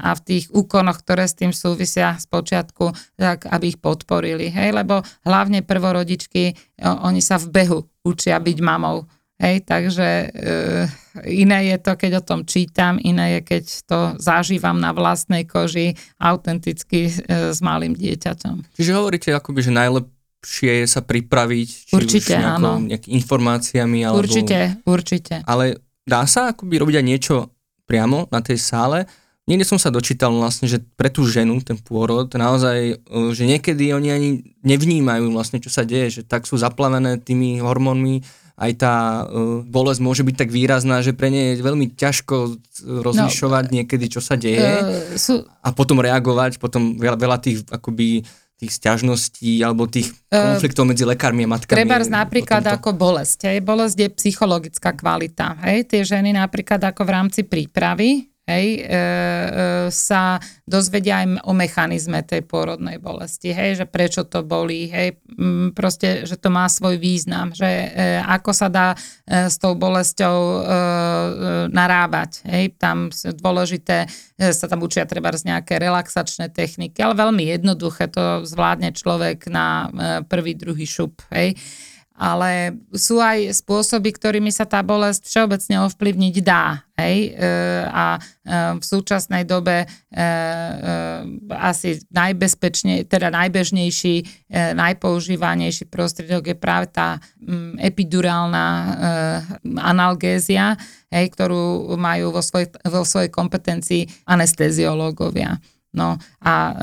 a v tých úkonoch, ktoré s tým súvisia z počiatku, tak aby ich podporili. Hej? Lebo hlavne prvorodičky, oni sa v behu učia byť mamou. Hej, takže e, iné je to, keď o tom čítam, iné je, keď to zažívam na vlastnej koži autenticky e, s malým dieťaťom. Čiže hovoríte akoby, že najlepšie je sa pripraviť, či určite, už áno. informáciami. Alebo... Určite, určite. Ale dá sa akoby robiť aj niečo priamo na tej sále, Niekde som sa dočítal vlastne, že pre tú ženu, ten pôrod, naozaj, e, že niekedy oni ani nevnímajú vlastne, čo sa deje, že tak sú zaplavené tými hormónmi, aj tá uh, bolesť môže byť tak výrazná, že pre ne je veľmi ťažko rozlišovať no, niekedy, čo sa deje uh, sú... a potom reagovať, potom veľa, veľa tých akoby tých sťažností alebo tých konfliktov medzi lekármi a matkami. Treba napríklad ako bolesť. Hej. Bolesť je psychologická kvalita. Hej. Tie ženy napríklad ako v rámci prípravy hej, e, e, sa dozvedia aj o mechanizme tej pôrodnej bolesti, hej, že prečo to bolí, hej, m, proste, že to má svoj význam, že e, ako sa dá e, s tou bolesťou e, e, narábať, hej, tam dôležité e, sa tam učia treba z nejaké relaxačné techniky, ale veľmi jednoduché to zvládne človek na e, prvý, druhý šup, hej. E, ale sú aj spôsoby, ktorými sa tá bolesť všeobecne ovplyvniť dá. Hej? E, a e, v súčasnej dobe e, asi najbezpečne, teda najbežnejší, najpoužívanejší prostriedok je práve tá epidurálna analgézia, hej, ktorú majú vo svojej, vo svojej kompetencii anesteziológovia. No a e,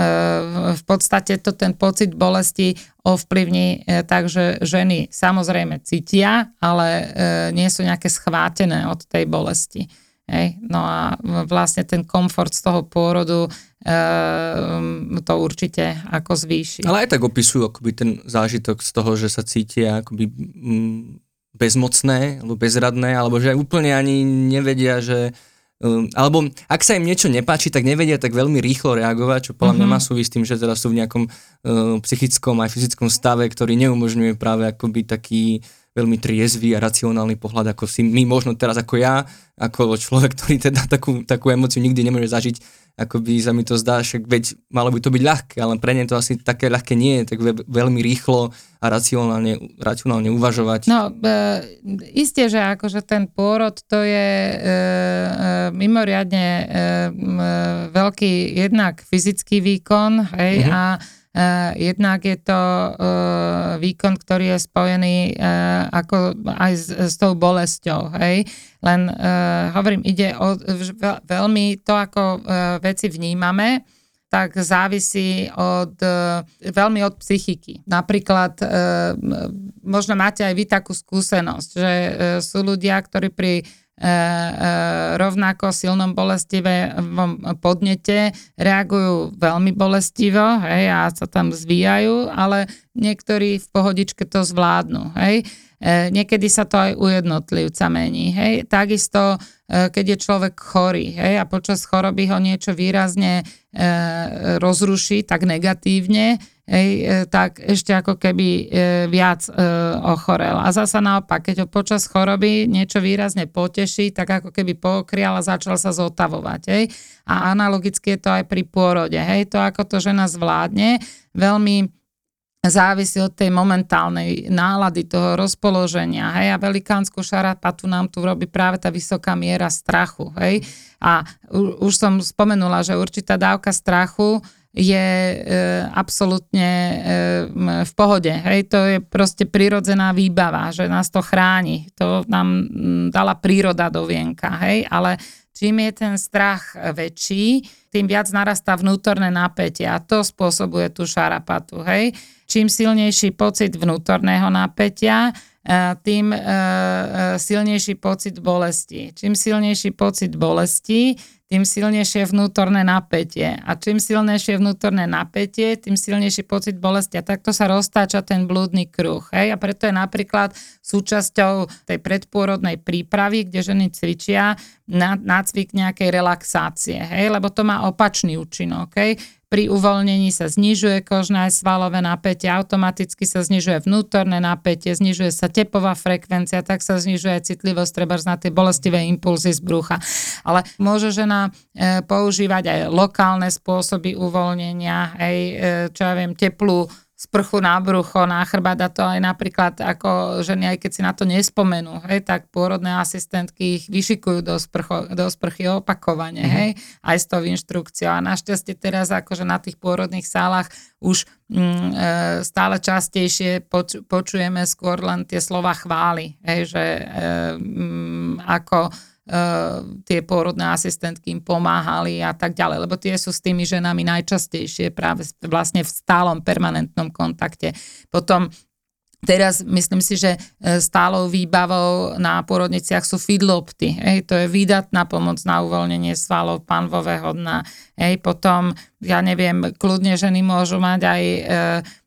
v podstate to ten pocit bolesti ovplyvní e, tak, že ženy samozrejme cítia, ale e, nie sú nejaké schvátené od tej bolesti. Hej? No a vlastne ten komfort z toho pôrodu to určite ako zvýši. Ale aj tak opisujú akoby ten zážitok z toho, že sa cítia akoby bezmocné alebo bezradné, alebo že úplne ani nevedia, že Um, alebo ak sa im niečo nepáči, tak nevedia tak veľmi rýchlo reagovať, čo podľa mňa mm-hmm. má súvisť s tým, že teraz sú v nejakom uh, psychickom aj fyzickom stave, ktorý neumožňuje práve akoby taký veľmi triezvy a racionálny pohľad, ako si my možno teraz ako ja, ako človek, ktorý teda takú, takú emociu nikdy nemôže zažiť, ako by sa mi to zdá, však veď malo by to byť ľahké, ale pre ne to asi také ľahké nie je, tak veľmi rýchlo a racionálne, racionálne uvažovať. No, e, isté, že akože ten pôrod to je e, e, mimoriadne e, e, veľký jednak fyzický výkon, hej, mm-hmm. a jednak je to uh, výkon, ktorý je spojený uh, ako aj s, s tou bolesťou, hej. Len hovorím, ide o veľmi to, ako veci vnímame, tak závisí od, veľmi od psychiky. Napríklad, možno máte aj vy takú skúsenosť, že sú ľudia, ktorí pri rovnako silnom bolestivom podnete reagujú veľmi bolestivo hej, a sa tam zvíjajú, ale niektorí v pohodičke to zvládnu. Hej. E, niekedy sa to aj u jednotlivca mení. Hej. Takisto, keď je človek chorý hej, a počas choroby ho niečo výrazne rozruší tak negatívne, hej, e, tak ešte ako keby e, viac e, ochorel. A zasa naopak, keď ho počas choroby niečo výrazne poteší, tak ako keby pokrial a začal sa zotavovať. Hej. A analogicky je to aj pri pôrode. Hej. To, ako to žena zvládne, veľmi závisí od tej momentálnej nálady, toho rozpoloženia. Hej? A velikánsku šarapatu nám tu robí práve tá vysoká miera strachu. Hej? A už som spomenula, že určitá dávka strachu je e, absolútne e, v pohode. Hej, to je proste prirodzená výbava, že nás to chráni. To nám dala príroda do vienka. Hej, ale čím je ten strach väčší, tým viac narastá vnútorné napätie a to spôsobuje tú šarapatu. Hej. Čím silnejší pocit vnútorného napätia, e, tým silnejší pocit bolesti. Čím silnejší pocit bolesti, tým silnejšie vnútorné napätie. A čím silnejšie vnútorné napätie, tým silnejší pocit bolesti. A takto sa roztáča ten blúdny kruh. Hej? A preto je napríklad súčasťou tej predpôrodnej prípravy, kde ženy cvičia, nácvik nejakej relaxácie. Hej? Lebo to má opačný účinok. Hej? Pri uvoľnení sa znižuje kožné svalové napätie, automaticky sa znižuje vnútorné napätie, znižuje sa tepová frekvencia, tak sa znižuje citlivosť treba na tie bolestivé impulzy z brucha. Ale môže žena e, používať aj lokálne spôsoby uvoľnenia, aj, e, čo ja viem, teplú sprchu na brucho, na chrbát a to aj napríklad ako ženy, aj keď si na to nespomenú, hej, tak pôrodné asistentky ich vyšikujú do, sprcho, do sprchy opakovane, mm-hmm. hej, aj s tou inštrukciou. A našťastie teraz akože na tých pôrodných sálach už mm, e, stále častejšie poč, počujeme skôr len tie slova chvály, hej, že e, mm, ako tie pôrodné asistentky im pomáhali a tak ďalej, lebo tie sú s tými ženami najčastejšie práve vlastne v stálom permanentnom kontakte. Potom Teraz myslím si, že e, stálou výbavou na porodniciach sú feedlopty. Hej, to je výdatná pomoc na uvoľnenie svalov panvového dna. Hej, potom, ja neviem, kľudne ženy môžu mať aj e,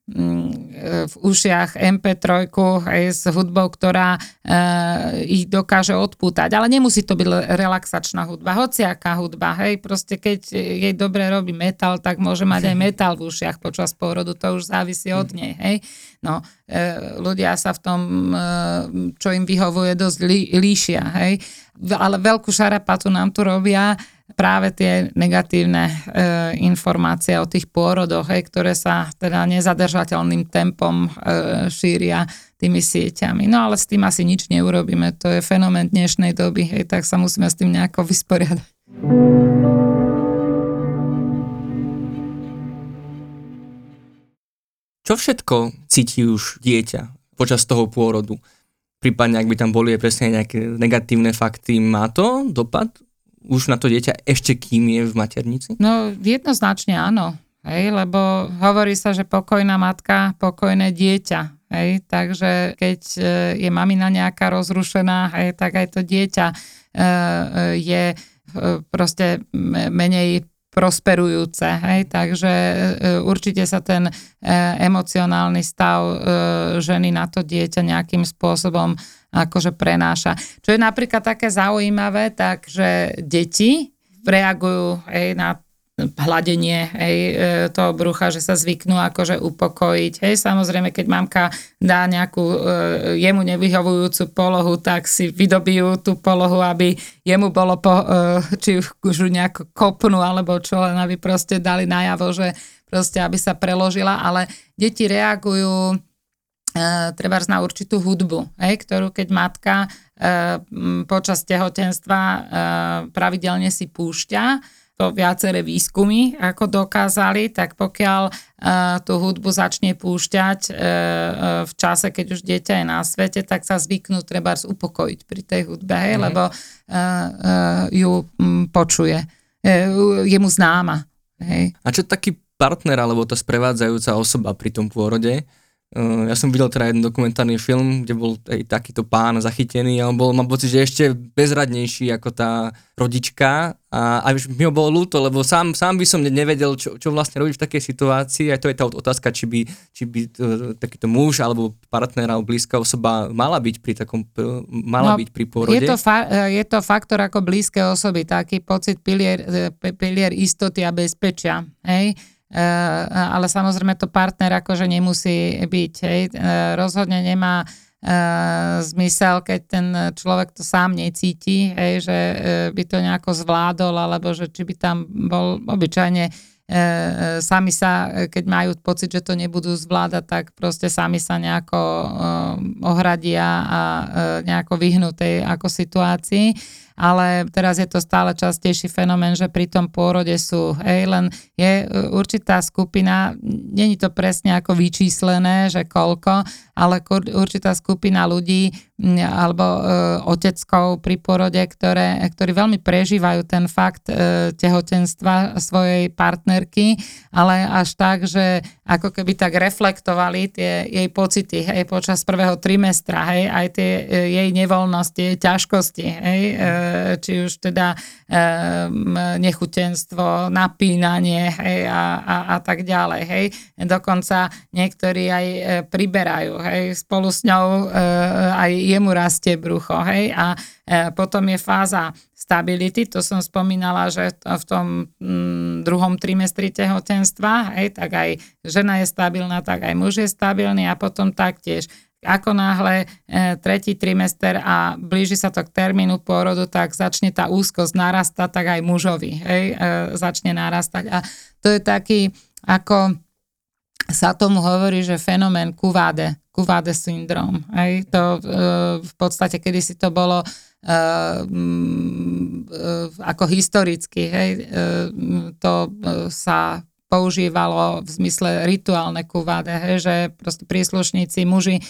v ušiach MP3 aj s hudbou, ktorá ich dokáže odpútať. Ale nemusí to byť relaxačná hudba, hociaká hudba. Hej, proste keď jej dobre robí metal, tak môže mať aj metal v ušiach počas pôrodu, to už závisí od nej. Hej. No, ľudia sa v tom, čo im vyhovuje, dosť líšia. Hej. Ale veľkú šarapatu nám tu robia práve tie negatívne e, informácie o tých pôrodoch, hej, ktoré sa teda nezadržateľným tempom e, šíria tými sieťami. No ale s tým asi nič neurobíme, to je fenomén dnešnej doby, hej, tak sa musíme s tým nejako vysporiadať. Čo všetko cíti už dieťa počas toho pôrodu? Prípadne, ak by tam boli presne nejaké negatívne fakty, má to dopad už na to dieťa ešte kým je v maternici? No jednoznačne áno. Hej, lebo hovorí sa, že pokojná matka, pokojné dieťa. Hej, takže keď e, je mamina nejaká rozrušená, hej, tak aj to dieťa e, e, je proste menej prosperujúce. Hej? Takže určite sa ten emocionálny stav ženy na to dieťa nejakým spôsobom akože prenáša. Čo je napríklad také zaujímavé, takže deti reagujú hej, na hladenie hej, e, toho brucha, že sa zvyknú akože upokojiť. Hej, samozrejme, keď mamka dá nejakú e, jemu nevyhovujúcu polohu, tak si vydobijú tú polohu, aby jemu bolo, po, e, či už nejako kopnú, alebo čo, len aby proste dali najavo, že proste aby sa preložila, ale deti reagujú treba na určitú hudbu, hej, ktorú keď matka uh, počas tehotenstva uh, pravidelne si púšťa, to viaceré výskumy ako dokázali, tak pokiaľ uh, tú hudbu začne púšťať uh, uh, v čase, keď už dieťa je na svete, tak sa zvyknú treba upokojiť pri tej hudbe, hej, mm. lebo uh, uh, ju um, počuje. Uh, je mu známa. Hej. A čo taký partner alebo tá sprevádzajúca osoba pri tom pôrode? Uh, ja som videl teda jeden dokumentárny film, kde bol aj takýto pán zachytený a on bol, mám pocit, že ešte bezradnejší ako tá rodička a, a mi ho bolo ľúto, lebo sám, sám by som nevedel, čo, čo vlastne robiť v takej situácii a to je tá otázka, či by, či by uh, takýto muž alebo partner alebo blízka osoba mala byť pri takom, mala no, byť pri pôrode. Je to, fa- je to faktor ako blízke osoby, taký pocit pilier, pilier istoty a bezpečia. Hej? Eh, ale samozrejme to partner akože nemusí byť. Hej. Eh, rozhodne nemá eh, zmysel, keď ten človek to sám necíti, hej, že by to nejako zvládol, alebo že či by tam bol obyčajne sami sa, keď majú pocit, že to nebudú zvládať, tak proste sami sa nejako ohradia a nejako vyhnú tej ako situácii ale teraz je to stále častejší fenomén, že pri tom pôrode sú, hej, len je e, určitá skupina, není to presne ako vyčíslené, že koľko, ale určitá skupina ľudí alebo e, oteckov pri porode, ktoré, ktorí veľmi prežívajú ten fakt e, tehotenstva svojej partnerky, ale až tak, že ako keby tak reflektovali tie jej pocity hej, počas prvého trimestra, hej, aj tie e, jej nevoľnosti, ťažkosti, hej, e, či už teda e, nechutenstvo, napínanie hej, a, a, a tak ďalej. Hej. Dokonca niektorí aj e, priberajú, hej, spolu s ňou e, aj jemu rastie brucho, hej, a e, potom je fáza stability, to som spomínala, že v tom mm, druhom trimestri tehotenstva, hej, tak aj žena je stabilná, tak aj muž je stabilný a potom taktiež ako náhle e, tretí trimester a blíži sa to k termínu pôrodu, tak začne tá úzkosť narastať, tak aj mužovi hej, e, začne narastať. A to je taký, ako sa tomu hovorí, že fenomén kuváde, kuváde syndrom. Hej? To e, v podstate, kedy si to bolo e, e, ako historicky, hej? To sa používalo v zmysle rituálne kuváde, hej, že proste príslušníci muži e,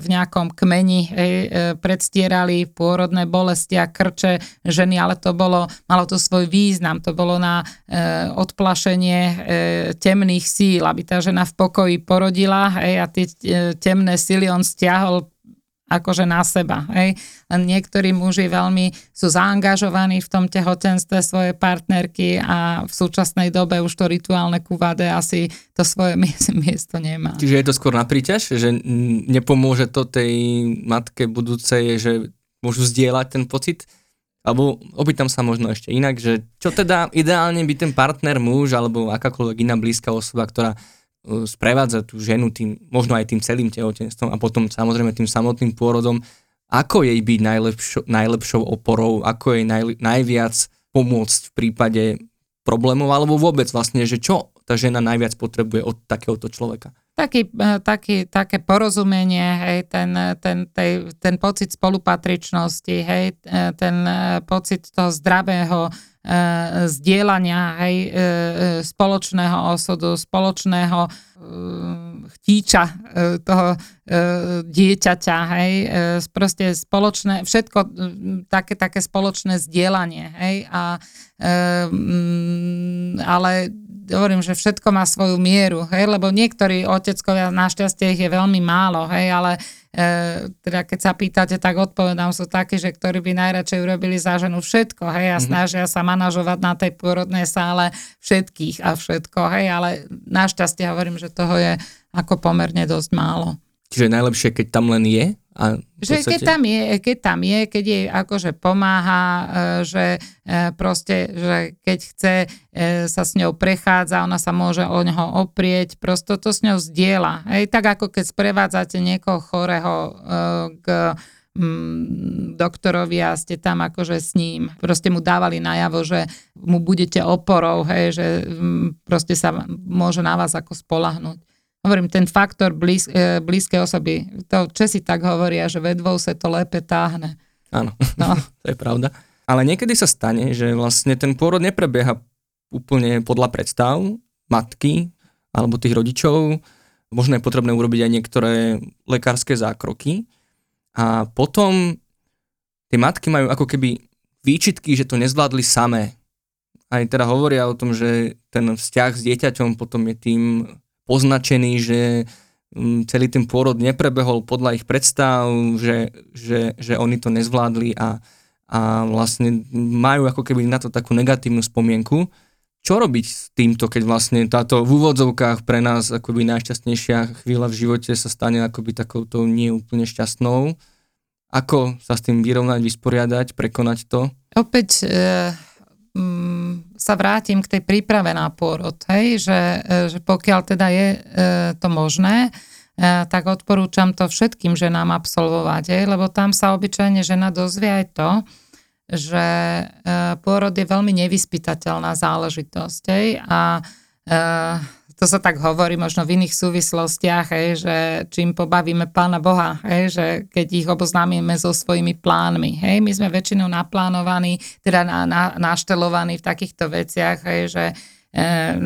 v nejakom kmeni hej, e, predstierali pôrodné bolesti a krče ženy, ale to bolo, malo to svoj význam, to bolo na e, odplašenie temných síl, aby tá žena v pokoji porodila hej, a tie temné síly on stiahol akože na seba. Hej. Niektorí muži veľmi sú zaangažovaní v tom tehotenstve svojej partnerky a v súčasnej dobe už to rituálne kuvade asi to svoje miesto nemá. Čiže je to skôr na príťaž, že nepomôže to tej matke budúcej, že môžu zdieľať ten pocit? Alebo opýtam sa možno ešte inak, že čo teda ideálne by ten partner, muž alebo akákoľvek iná blízka osoba, ktorá sprevádza tú ženu tým, možno aj tým celým tehotenstvom a potom samozrejme tým samotným pôrodom, ako jej byť najlepšou, najlepšou oporou, ako jej naj, najviac pomôcť v prípade problémov, alebo vôbec vlastne, že čo tá žena najviac potrebuje od takéhoto človeka taký, e, taký, také porozumenie, hej, ten, ten, tej, ten pocit spolupatričnosti, hej, e, ten e, pocit toho zdravého zdieľania, hej, spoločného osudu, spoločného chtíča toho dieťaťa, hej, proste spoločné, všetko také, také spoločné zdieľanie, hej, a ale hovorím, že všetko má svoju mieru, hej, lebo niektorí oteckovia, našťastie ich je veľmi málo, hej, ale e, teda keď sa pýtate, tak odpovedám sú takí, že ktorí by najradšej urobili za ženu všetko, hej, a mm-hmm. snažia sa manažovať na tej pôrodnej sále všetkých a všetko, hej, ale našťastie hovorím, že toho je ako pomerne dosť málo. Čiže najlepšie, keď tam len je? A že keď tam je, keď tam je, keď jej akože pomáha, e, že e, proste, že keď chce e, sa s ňou prechádza, ona sa môže o neho oprieť, prosto to s ňou zdieľa. Hej, tak ako keď sprevádzate niekoho chorého k mm, doktorovi a ste tam akože s ním. Proste mu dávali najavo, že mu budete oporou, hej, že mm, proste sa môže na vás ako spolahnúť hovorím, ten faktor blíz, e, blízkej osoby, to Česi tak hovoria, že vedvou sa to lépe táhne. Áno, no. to je pravda. Ale niekedy sa stane, že vlastne ten pôrod neprebieha úplne podľa predstav matky alebo tých rodičov. Možno je potrebné urobiť aj niektoré lekárske zákroky. A potom tie matky majú ako keby výčitky, že to nezvládli samé. Aj teda hovoria o tom, že ten vzťah s dieťaťom potom je tým poznačený, že mm, celý ten pôrod neprebehol podľa ich predstav, že, že, že oni to nezvládli a, a vlastne majú ako keby na to takú negatívnu spomienku. Čo robiť s týmto, keď vlastne táto v úvodzovkách pre nás akoby najšťastnejšia chvíľa v živote sa stane akoby takouto nie úplne šťastnou? Ako sa s tým vyrovnať, vysporiadať, prekonať to? Opäť e, m, sa vrátim k tej príprave na pôrod, hej, že, e, že pokiaľ teda je e, to možné, e, tak odporúčam to všetkým ženám absolvovať, hej, lebo tam sa obyčajne žena dozvie aj to, že e, pôrod je veľmi nevyspytateľná záležitosť hej, a e, to sa tak hovorí možno v iných súvislostiach, hej, že čím pobavíme Pána Boha, hej, že keď ich oboznámime so svojimi plánmi. Hej, my sme väčšinou naplánovaní, teda na, na, naštelovaní v takýchto veciach, hej, že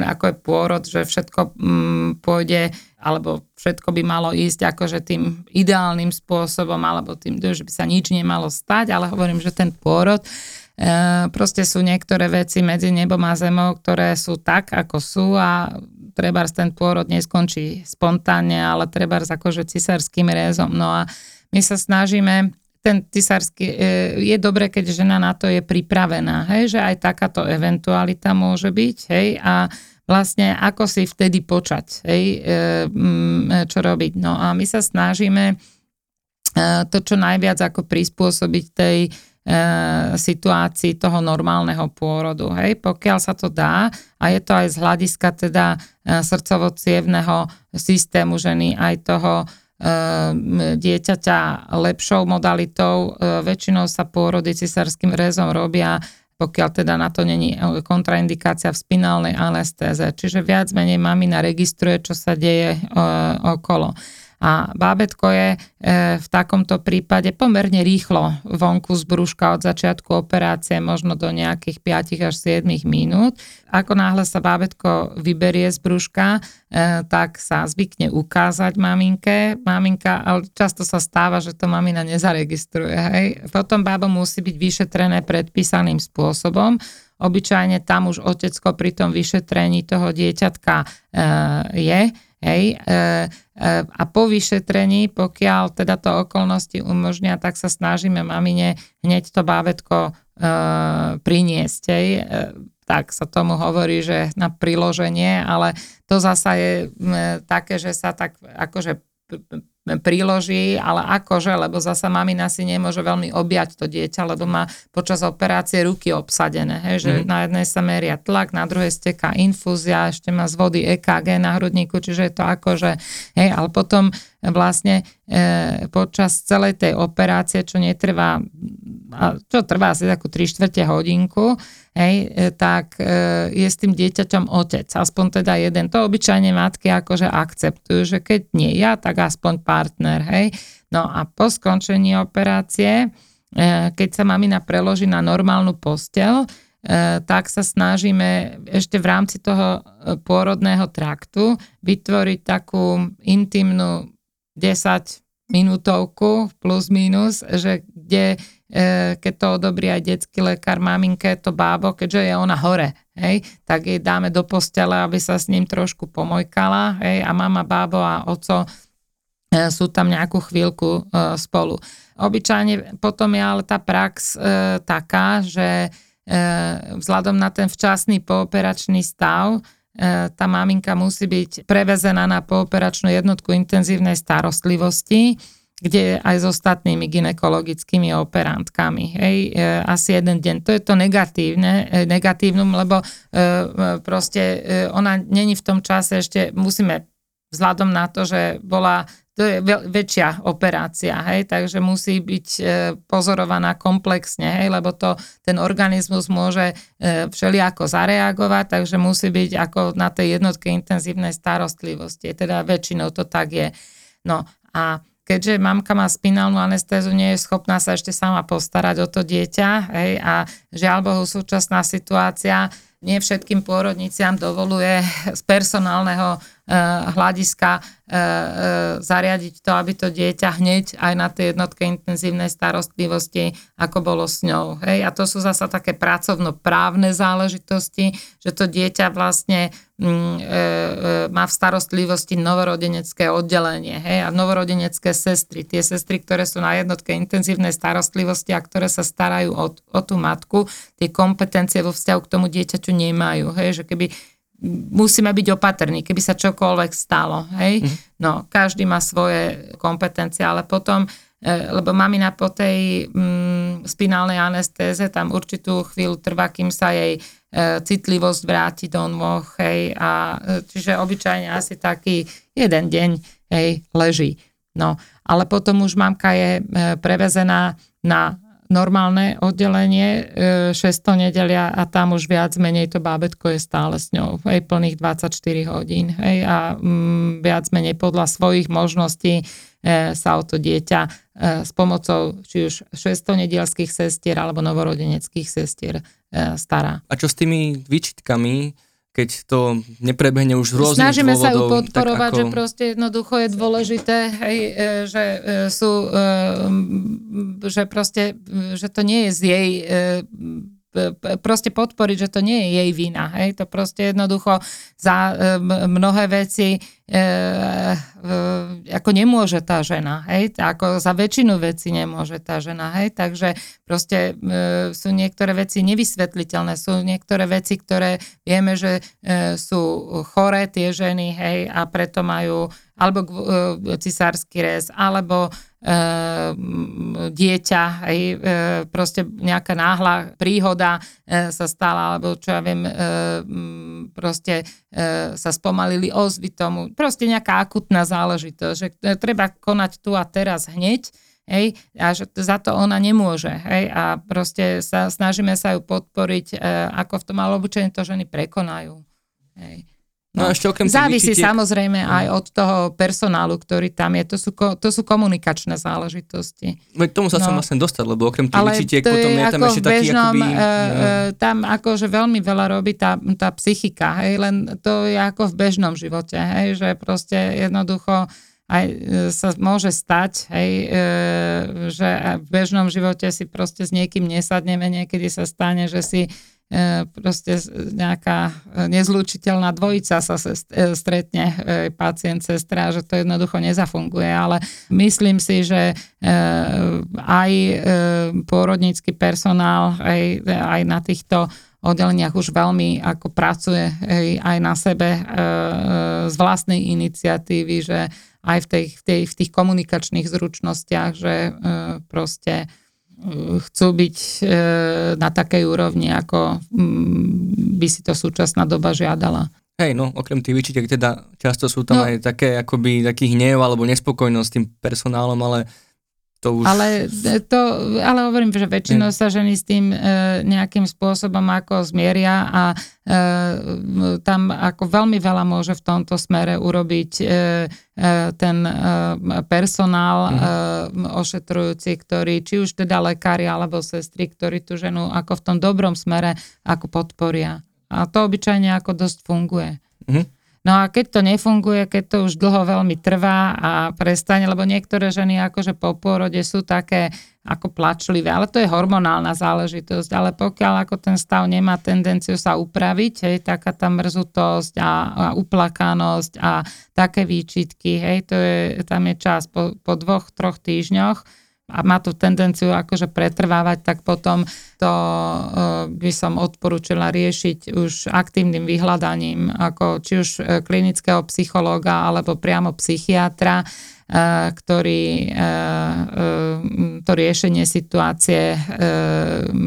ako je pôrod, že všetko mm, pôjde, alebo všetko by malo ísť akože tým ideálnym spôsobom, alebo tým, že by sa nič nemalo stať, ale hovorím, že ten pôrod e, proste sú niektoré veci medzi nebom a zemou, ktoré sú tak, ako sú a treba ten pôrod neskončí spontánne, ale treba akože cisárským rézom. No a my sa snažíme ten cisársky, e, je dobre, keď žena na to je pripravená, hej, že aj takáto eventualita môže byť, hej, a vlastne ako si vtedy počať, hej, e, čo robiť. No a my sa snažíme e, to čo najviac ako prispôsobiť tej E, situácii toho normálneho pôrodu. Hej? Pokiaľ sa to dá, a je to aj z hľadiska teda e, srdcovo systému ženy, aj toho e, dieťaťa lepšou modalitou. Väčšinou sa pôrody cisárským rezom robia pokiaľ teda na to není kontraindikácia v spinálnej anestéze. Čiže viac menej mamina registruje, čo sa deje okolo a bábetko je e, v takomto prípade pomerne rýchlo vonku z brúška od začiatku operácie, možno do nejakých 5 až 7 minút. Ako náhle sa bábetko vyberie z brúška, e, tak sa zvykne ukázať maminke. Maminka, ale často sa stáva, že to mamina nezaregistruje. Hej. Potom bábo musí byť vyšetrené predpísaným spôsobom. Obyčajne tam už otecko pri tom vyšetrení toho dieťatka e, je Hej, e, e, a po vyšetrení, pokiaľ teda to okolnosti umožnia, tak sa snažíme mamine hneď to bábetko e, priniesť. Hej. E, tak sa tomu hovorí, že na priloženie, ale to zasa je e, také, že sa tak akože príloží, ale akože, lebo zasa mamina si nemôže veľmi objať to dieťa, lebo má počas operácie ruky obsadené, hej, že mm. na jednej sa meria tlak, na druhej steká infúzia, ešte má z vody EKG na hrudníku, čiže je to akože, hej, ale potom vlastne e, počas celej tej operácie, čo netrvá, čo trvá asi takú 3 čtvrte hodinku, hej, e, tak e, je s tým dieťaťom otec, aspoň teda jeden. To obyčajne matky akože akceptujú, že keď nie ja, tak aspoň partner, hej. No a po skončení operácie, e, keď sa mamina preloží na normálnu postel, tak sa snažíme ešte v rámci toho pôrodného traktu vytvoriť takú intimnú 10 minútovku plus minus, že kde E, keď to odobrí aj detský lekár, maminke, to bábo, keďže je ona hore, hej, tak jej dáme do postele, aby sa s ním trošku pomojkala, hej, a mama, bábo a oco e, sú tam nejakú chvíľku e, spolu. Obyčajne potom je ale tá prax taká, že vzhľadom na ten včasný pooperačný stav, tá maminka musí byť prevezená na pooperačnú jednotku intenzívnej starostlivosti, kde aj s ostatnými ginekologickými operantkami. Hej, e, asi jeden deň. To je to negatívne, e, negatívnum, lebo e, proste ona není v tom čase ešte, musíme vzhľadom na to, že bola to je väčšia operácia, hej, takže musí byť pozorovaná komplexne, hej, lebo to, ten organizmus môže všelijako zareagovať, takže musí byť ako na tej jednotke intenzívnej starostlivosti, teda väčšinou to tak je. No a keďže mamka má spinálnu anestézu, nie je schopná sa ešte sama postarať o to dieťa hej, a žiaľ Bohu súčasná situácia nie všetkým pôrodniciam dovoluje z personálneho Eh, hľadiska zariadiť to, aby to dieťa hneď aj na tej jednotke intenzívnej starostlivosti, ako bolo s ňou. Hej? A to sú zasa také pracovno-právne záležitosti, že to dieťa vlastne mm, má v starostlivosti novorodenecké oddelenie hej? a novorodenecké sestry. Tie sestry, ktoré sú na jednotke intenzívnej starostlivosti a ktoré sa starajú o, o tú matku, tie kompetencie vo vzťahu k tomu dieťaťu nemajú. Hej? Že keby musíme byť opatrní, keby sa čokoľvek stalo. Hej? Mm. No, každý má svoje kompetencie, ale potom, e, lebo mamina po tej mm, spinálnej anestéze tam určitú chvíľu trvá, kým sa jej e, citlivosť vráti do nôh, hej, a e, čiže obyčajne asi taký jeden deň, hej, leží. No, ale potom už mamka je e, prevezená na normálne oddelenie 600 e, nedelia a tam už viac menej to bábetko je stále s ňou, aj plných 24 hodín. Hej, a mm, viac menej podľa svojich možností e, sa o to dieťa e, s pomocou či už 600 nedielských sestier alebo novorodeneckých sestier e, stará. A čo s tými výčitkami, keď to neprebehne už z rôznych Snažíme dôvodov, sa ju podporovať, ako... že proste jednoducho je dôležité, hej, e, že e, sú, e, že proste, že to nie je z jej proste podporiť, že to nie je jej vina. Hej? To proste jednoducho za mnohé veci e, e, ako nemôže tá žena. Hej? Ako za väčšinu veci nemôže tá žena. Hej? Takže proste e, sú niektoré veci nevysvetliteľné. Sú niektoré veci, ktoré vieme, že e, sú choré tie ženy hej? a preto majú alebo e, cisársky rez, alebo e, dieťa, hej, e, proste nejaká náhla príhoda e, sa stala, alebo čo ja viem, e, proste e, sa spomalili ozvy tomu, proste nejaká akutná záležitosť, že treba konať tu a teraz hneď, hej, a že za to ona nemôže, hej, a proste sa, snažíme sa ju podporiť, e, ako v tom, ale obyčajne to ženy prekonajú, hej. No, no ešte okrem Závisí vyčitiek... samozrejme aj od toho personálu, ktorý tam je. To sú, to sú komunikačné záležitosti. Veď tomu sa no. vlastne dostať, lebo okrem tých vyčitiek potom je, je tam ešte taký bežnom, akoby... E, e, tam akože veľmi veľa robí tá, tá psychika, hej, len to je ako v bežnom živote, hej, že proste jednoducho aj e, sa môže stať, hej, e, že v bežnom živote si proste s niekým nesadneme, niekedy sa stane, že si proste nejaká nezlučiteľná dvojica sa stretne pacient, sestra, že to jednoducho nezafunguje, ale myslím si, že aj pôrodnícky personál aj, aj na týchto oddeleniach už veľmi ako pracuje aj na sebe z vlastnej iniciatívy, že aj v, tej, v, tej, v tých komunikačných zručnostiach, že e, proste e, chcú byť e, na takej úrovni, ako by si to súčasná doba žiadala. Hej, no, okrem tých výčitek, teda často sú tam no. aj také, akoby, taký hnev alebo nespokojnosť s tým personálom, ale to už... Ale, to, ale hovorím, že väčšinou sa ženy s tým e, nejakým spôsobom ako zmieria a e, tam ako veľmi veľa môže v tomto smere urobiť e, e, ten e, personál mm. e, ošetrujúci, ktorý, či už teda lekári alebo sestry, ktorí tú ženu ako v tom dobrom smere ako podporia. A to obyčajne ako dosť funguje. Mm. No a keď to nefunguje, keď to už dlho veľmi trvá a prestane, lebo niektoré ženy akože po pôrode sú také ako plačlivé, ale to je hormonálna záležitosť, ale pokiaľ ako ten stav nemá tendenciu sa upraviť, hej, taká tá mrzutosť a, a uplakanosť a také výčitky, hej, to je, tam je čas po, po dvoch, troch týždňoch, a má tu tendenciu akože pretrvávať, tak potom to e, by som odporúčila riešiť už aktívnym vyhľadaním, ako či už e, klinického psychológa alebo priamo psychiatra, e, ktorý to riešenie situácie,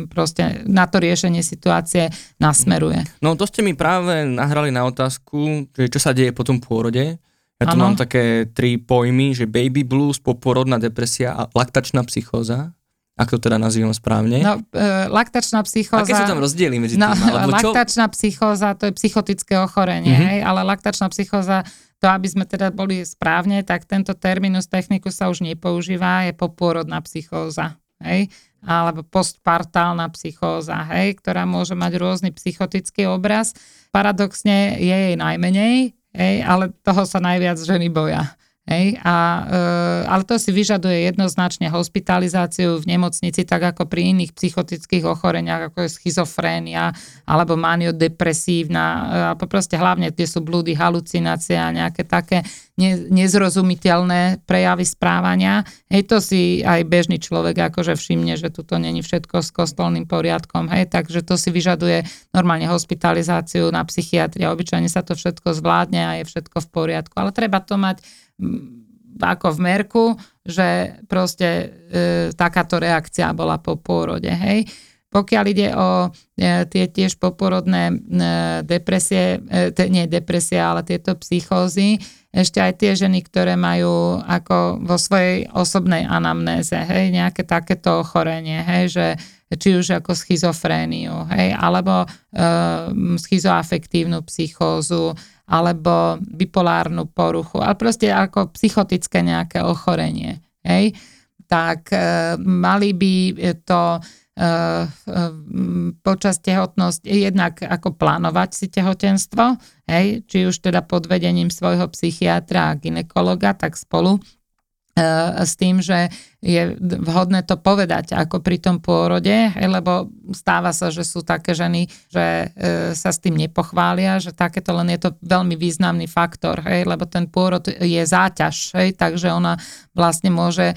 proste na to riešenie situácie nasmeruje. No to ste mi práve nahrali na otázku, čo sa deje po tom pôrode, ja tu ano. mám také tri pojmy, že baby blues, poporodná depresia a laktačná psychóza. Ako to teda nazývam správne? No, e, laktačná psychóza... Aké sú tam rozdiely medzi no, tým? Laktačná čo? psychóza, to je psychotické ochorenie, mm-hmm. hej, ale laktačná psychóza, to aby sme teda boli správne, tak tento terminus techniku sa už nepoužíva, je popôrodná psychóza, hej, alebo postpartálna psychóza, hej, ktorá môže mať rôzny psychotický obraz. Paradoxne je jej najmenej, Hej, ale toho sa najviac ženy boja. Hej, a, e, ale to si vyžaduje jednoznačne hospitalizáciu v nemocnici, tak ako pri iných psychotických ochoreniach, ako je schizofrénia alebo maniodepresívna, e, a proste hlavne tie sú blúdy, halucinácie a nejaké také ne, nezrozumiteľné prejavy správania. Hej, to si aj bežný človek akože všimne, že tuto není všetko s kostolným poriadkom, hej, takže to si vyžaduje normálne hospitalizáciu na psychiatrii. Obyčajne sa to všetko zvládne a je všetko v poriadku, ale treba to mať ako v merku, že proste e, takáto reakcia bola po pôrode, hej. Pokiaľ ide o e, tie tiež poporodné e, depresie, e, te, nie depresie, ale tieto psychózy, ešte aj tie ženy, ktoré majú ako vo svojej osobnej anamnéze, hej, nejaké takéto ochorenie, hej, že či už ako schizofréniu, hej, alebo e, schizoafektívnu psychózu, alebo bipolárnu poruchu, ale proste ako psychotické nejaké ochorenie. Hej? Tak e, mali by to e, e, počas tehotnosť jednak ako plánovať si tehotenstvo, hej? či už teda pod vedením svojho psychiatra a ginekologa, tak spolu s tým, že je vhodné to povedať ako pri tom pôrode, lebo stáva sa, že sú také ženy, že e, sa s tým nepochvália, že takéto len je to veľmi významný faktor, hej, lebo ten pôrod je záťaž, hej, takže ona vlastne môže e,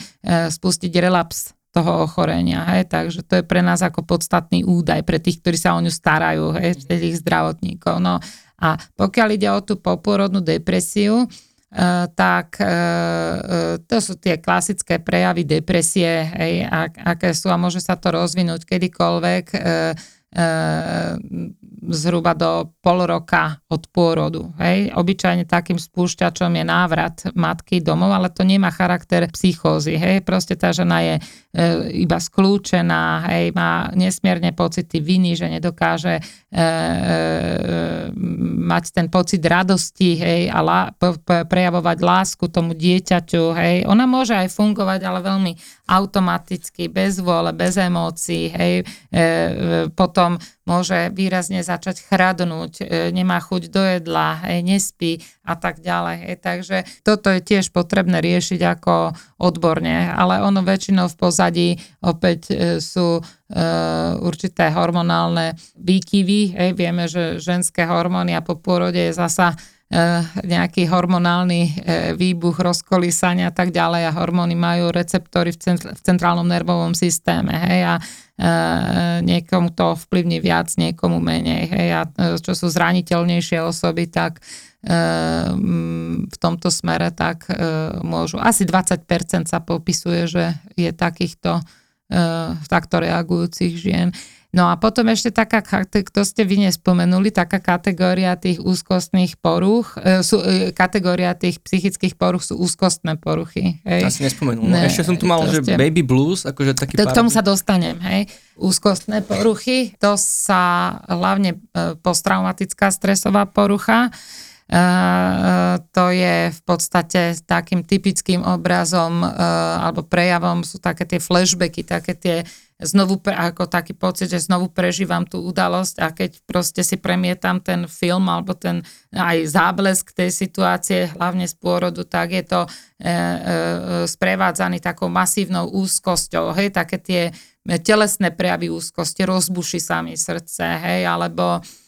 spustiť relaps toho ochorenia. Hej? Takže to je pre nás ako podstatný údaj pre tých, ktorí sa o ňu starajú, hej? tých zdravotníkov. No a pokiaľ ide o tú poporodnú depresiu, tak eh, eh, to sú tie klasické prejavy depresie, hej, ak, aké sú a môže sa to rozvinúť kedykoľvek zhruba do pol roka od pôrodu. Hej. Obyčajne takým spúšťačom je návrat matky domov, ale to nemá charakter psychózy. Hej. Proste tá žena je e, iba skľúčená, hej, má nesmierne pocity viny, že nedokáže e, e, mať ten pocit radosti hej, a la, prejavovať lásku tomu dieťaťu. Hej. Ona môže aj fungovať, ale veľmi automaticky, bez vôle, bez emócií. Hej. E, e, potom môže výrazne začať chradnúť, e, nemá chuť do jedla, hej, nespí a tak ďalej. Hej. Takže toto je tiež potrebné riešiť ako odborne, ale ono väčšinou v pozadí opäť e, sú e, určité hormonálne výkyvy. Hej. Vieme, že ženské hormóny a po pôrode je zasa nejaký hormonálny výbuch, rozkolísania a tak ďalej a hormóny majú receptory v, centrálnom nervovom systéme. Hej, a E, niekomu to vplyvní viac, niekomu menej. Hej, a e, čo sú zraniteľnejšie osoby, tak e, v tomto smere tak môžu. Asi 20% sa popisuje, že je takýchto takto reagujúcich žien. No a potom ešte taká, to ste vy nespomenuli, taká kategória tých úzkostných poruch, e, sú, e, kategória tých psychických poruch sú úzkostné poruchy. Hej. Asi nespomenul. No, ešte som tu mal, že ste... baby blues, akože taký K tomu sa dostanem, hej. Úzkostné poruchy, to sa hlavne e, posttraumatická stresová porucha, to je v podstate takým typickým obrazom alebo prejavom sú také tie flashbacky, také tie znovu, ako taký pocit, že znovu prežívam tú udalosť a keď proste si premietam ten film alebo ten aj záblesk tej situácie, hlavne z pôrodu, tak je to e, e, sprevádzaný takou masívnou úzkosťou, hej, také tie telesné prejavy úzkosti, rozbuší sa mi srdce, hej, alebo E,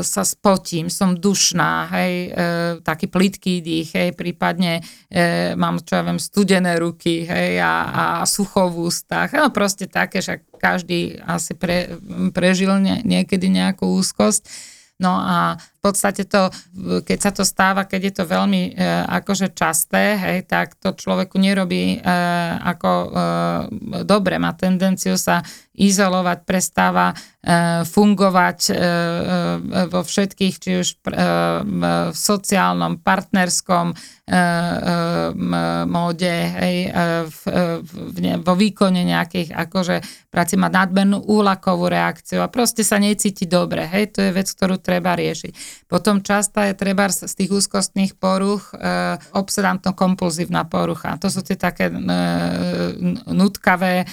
sa spotím, som dušná, hej, e, taký plitký dých, hej, prípadne e, mám, čo ja viem, studené ruky, hej, a, a sucho v ústach, no proste také, že každý asi pre, prežil nie, niekedy nejakú úzkosť. No a podstate to, keď sa to stáva, keď je to veľmi e, akože časté, hej, tak to človeku nerobí e, ako e, dobre, má tendenciu sa izolovať, prestáva e, fungovať e, e, vo všetkých, či už e, v sociálnom, partnerskom e, e, móde, hej, e, v, v, vo výkone nejakých, akože práci má nadmernú úlakovú reakciu a proste sa necíti dobre, hej, to je vec, ktorú treba riešiť. Potom častá je treba z tých úzkostných poruch e, obsedantno-kompulzívna porucha. To sú tie také e, nutkavé e,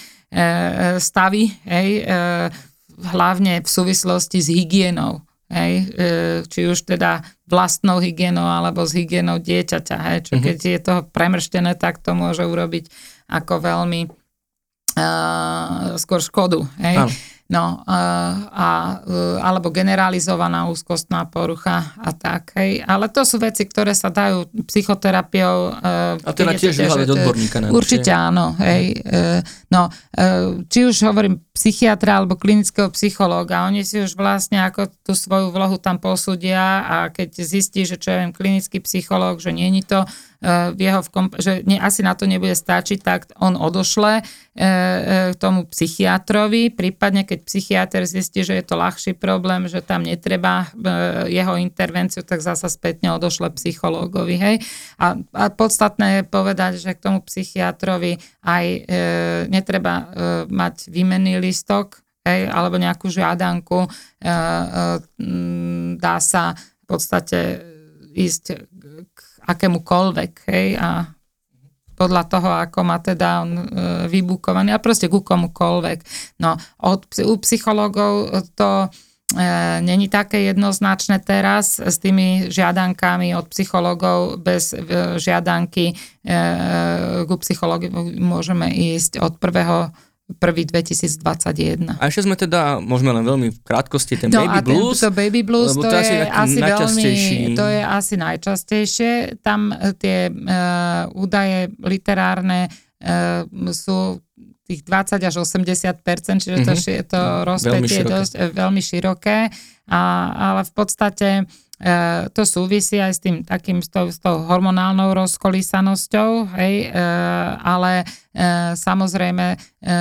stavy, hej, e, hlavne v súvislosti s hygienou. Hej, e, či už teda vlastnou hygienou alebo s hygienou dieťaťa. Hej, čo mhm. keď je to premrštené, tak to môže urobiť ako veľmi uh, skôr škodu. Hej. Áno. No, a, a, alebo generalizovaná úzkostná porucha a tak. Hej. Ale to sú veci, ktoré sa dajú psychoterapiou. E, a teda tiež vyhľadať odborníka. Na určite áno. Hej. No, či už hovorím psychiatra alebo klinického psychológa, oni si už vlastne ako tú svoju vlohu tam posúdia a keď zistí, že čo ja viem, klinický psychológ, že nie je to v jeho, že ne, asi na to nebude stačiť, tak on odošle e, e, k tomu psychiatrovi, prípadne keď psychiatr zistí, že je to ľahší problém, že tam netreba jeho intervenciu, tak zasa spätne odošle psychológovi. Hej? A, a podstatné je povedať, že k tomu psychiatrovi aj e, netreba e, mať výmenný listok, hej, alebo nejakú žiadanku. E, e, dá sa v podstate ísť akémukoľvek, hej, a podľa toho, ako má teda on e, vybukovaný a proste ku komukoľvek. No, od, u psychológov to e, není také jednoznačné teraz s tými žiadankami od psychológov bez e, žiadanky e, ku psychológu môžeme ísť od prvého prvý 2021. A ešte sme teda, môžeme len veľmi v krátkosti, ten no Baby Blues. To Baby Blues, to, to je asi, asi veľmi, to je asi najčastejšie. Tam e, tie uh, údaje literárne uh, sú tých 20 až 80% čiže to, mm-hmm. to rozpätie je dosť veľmi široké, a, ale v podstate E, to súvisí aj s tým takým, s tou, s tou hormonálnou rozkolísanosťou, hej, e, ale e, samozrejme e, e,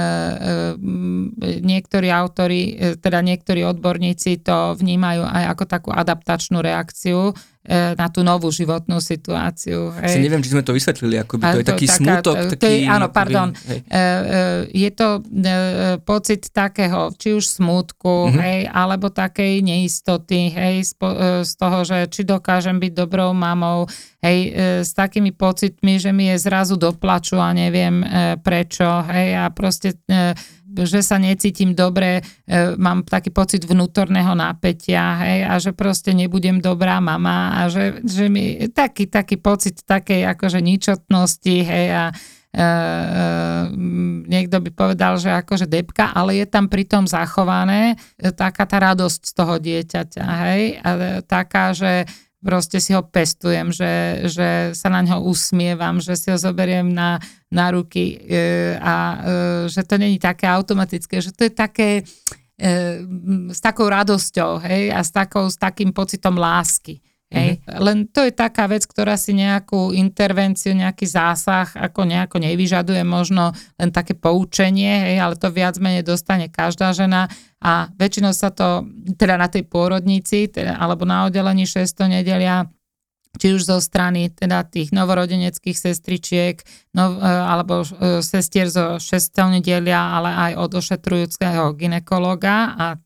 niektorí autori, e, teda niektorí odborníci to vnímajú aj ako takú adaptačnú reakciu E, na tú novú životnú situáciu. Hej. Si neviem, či sme to vysvetlili, ako by to je taký taká, smutok. To, taký, je, áno, pardon. Hej. E, e, je to pocit takého, či už smutku, mm-hmm. hej, alebo takej neistoty, hej, z toho, že či dokážem byť dobrou mamou, hej, s takými pocitmi, že mi je zrazu doplaču a neviem prečo, hej, a proste že sa necítim dobre, e, mám taký pocit vnútorného napätia, hej, a že proste nebudem dobrá mama a že, že mi taký, taký pocit takej akože ničotnosti, hej, a e, niekto by povedal, že akože depka, ale je tam pritom zachované taká tá radosť z toho dieťaťa, hej, a taká, že proste si ho pestujem, že, že sa na ňo usmievam, že si ho zoberiem na, na ruky e, a e, že to není také automatické, že to je také e, s takou radosťou hej, a s, takou, s takým pocitom lásky. Hej. Mm-hmm. Len to je taká vec, ktorá si nejakú intervenciu, nejaký zásah ako nejako nevyžaduje, možno len také poučenie, hej, ale to viac menej dostane každá žena a väčšinou sa to, teda na tej pôrodnici, teda, alebo na oddelení 600 nedelia, či už zo strany teda tých novorodeneckých sestričiek no, alebo e, sestier zo 6. nedelia, ale aj od ošetrujúceho ginekologa a e,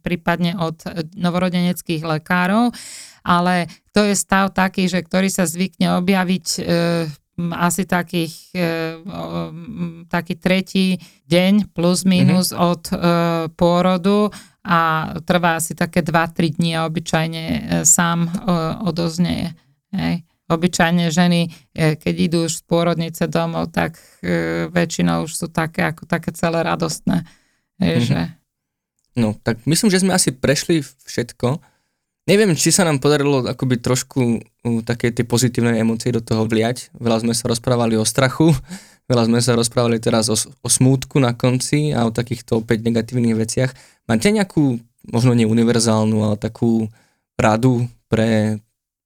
prípadne od novorodeneckých lekárov ale to je stav taký, že ktorý sa zvykne objaviť e, asi takých, e, taký tretí deň plus minus mm-hmm. od e, pôrodu a trvá asi také 2-3 dní a obyčajne e, sám odoznieje. Hej. Obyčajne ženy, e, keď idú už z pôrodnice domov, tak e, väčšinou už sú také ako také celé radostné. Hej, mm-hmm. že... No, tak myslím, že sme asi prešli všetko. Neviem, či sa nám podarilo akoby trošku také tie pozitívne emócie do toho vliať. Veľa sme sa rozprávali o strachu, veľa sme sa rozprávali teraz o, o smútku na konci a o takýchto opäť negatívnych veciach. Máte nejakú, možno neuniverzálnu, ale takú radu pre,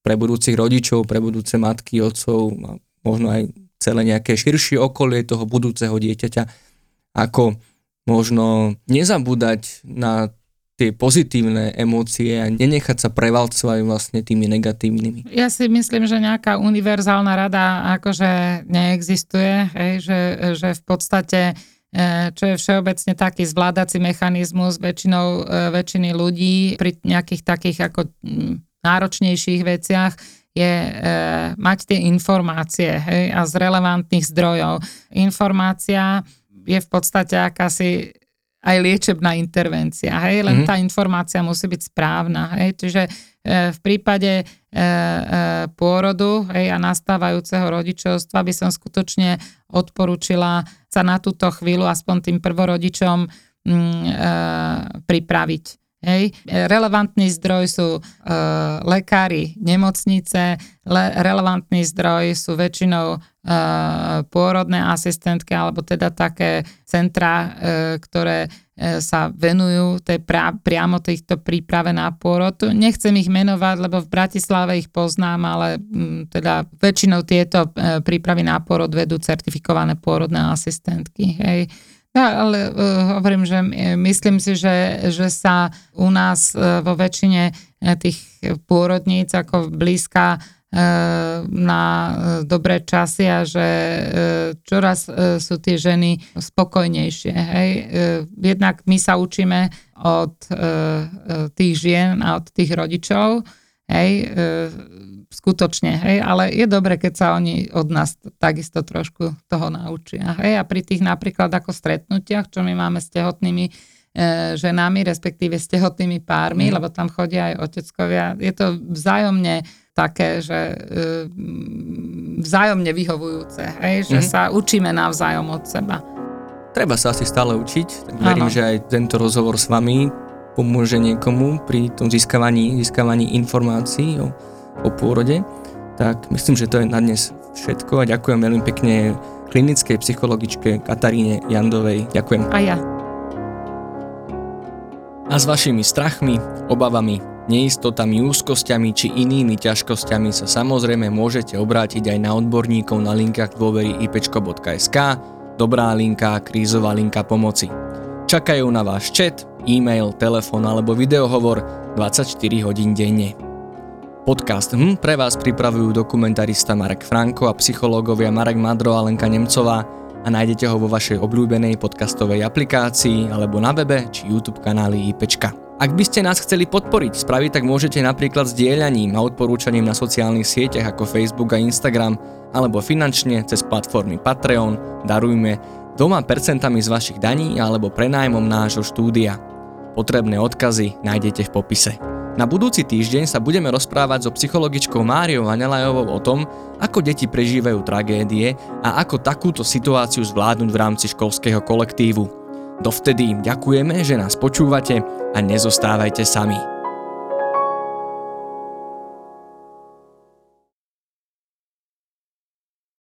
pre budúcich rodičov, pre budúce matky, otcov možno aj celé nejaké širšie okolie toho budúceho dieťaťa, ako možno nezabúdať na tie pozitívne emócie a nenechať sa prevalcovať vlastne tými negatívnymi. Ja si myslím, že nejaká univerzálna rada akože neexistuje, hej, že, že v podstate e, čo je všeobecne taký zvládací mechanizmus väčšinou, e, väčšiny ľudí pri nejakých takých ako náročnejších veciach je e, mať tie informácie hej, a z relevantných zdrojov. Informácia je v podstate akási aj liečebná intervencia, hej, len mm-hmm. tá informácia musí byť správna, hej, čiže e, v prípade e, e, pôrodu hej, a nastávajúceho rodičovstva by som skutočne odporúčila sa na túto chvíľu aspoň tým prvorodičom mm, e, pripraviť. Hej. Relevantný zdroj sú e, lekári, nemocnice, le, relevantný zdroj sú väčšinou e, pôrodné asistentky alebo teda také centra, e, ktoré e, sa venujú tej pra, priamo týchto príprave na pôrod. Nechcem ich menovať, lebo v Bratislave ich poznám, ale m, teda väčšinou tieto e, prípravy na pôrod vedú certifikované pôrodné asistentky. Hej. Ja, ale uh, hovorím, že myslím si, že, že sa u nás uh, vo väčšine tých pôrodníc ako blízka na dobré časy a že čoraz sú tie ženy spokojnejšie. Hej. Jednak my sa učíme od tých žien a od tých rodičov, hej, skutočne, hej, ale je dobre, keď sa oni od nás takisto trošku toho naučia. Hej, a pri tých napríklad ako stretnutiach, čo my máme s tehotnými e, ženami, respektíve s tehotnými pármi, mm. lebo tam chodia aj oteckovia, je to vzájomne také, že e, vzájomne vyhovujúce, hej, že mm. sa učíme navzájom od seba. Treba sa asi stále učiť, tak verím, ano. že aj tento rozhovor s vami pomôže niekomu pri tom získavaní, získavaní informácií o o pôrode, tak myslím, že to je na dnes všetko a ďakujem veľmi pekne klinickej psychologičke Kataríne Jandovej. Ďakujem. A ja. A s vašimi strachmi, obavami, neistotami, úzkosťami či inými ťažkosťami sa samozrejme môžete obrátiť aj na odborníkov na linkách dôvery ipečko.sk, dobrá linka, krízová linka pomoci. Čakajú na váš chat, e-mail, telefón alebo videohovor 24 hodín denne. Podcast hm pre vás pripravujú dokumentarista Marek Franko a psychológovia Marek Madro a Lenka Nemcová a nájdete ho vo vašej obľúbenej podcastovej aplikácii alebo na webe či YouTube kanáli IPčka. Ak by ste nás chceli podporiť, spraviť tak môžete napríklad sdieľaním a odporúčaním na sociálnych sieťach ako Facebook a Instagram alebo finančne cez platformy Patreon, Darujme, dvoma percentami z vašich daní alebo prenájmom nášho štúdia. Potrebné odkazy nájdete v popise. Na budúci týždeň sa budeme rozprávať so psychologičkou Máriou Vanelajovou o tom, ako deti prežívajú tragédie a ako takúto situáciu zvládnuť v rámci školského kolektívu. Dovtedy ďakujeme, že nás počúvate a nezostávajte sami.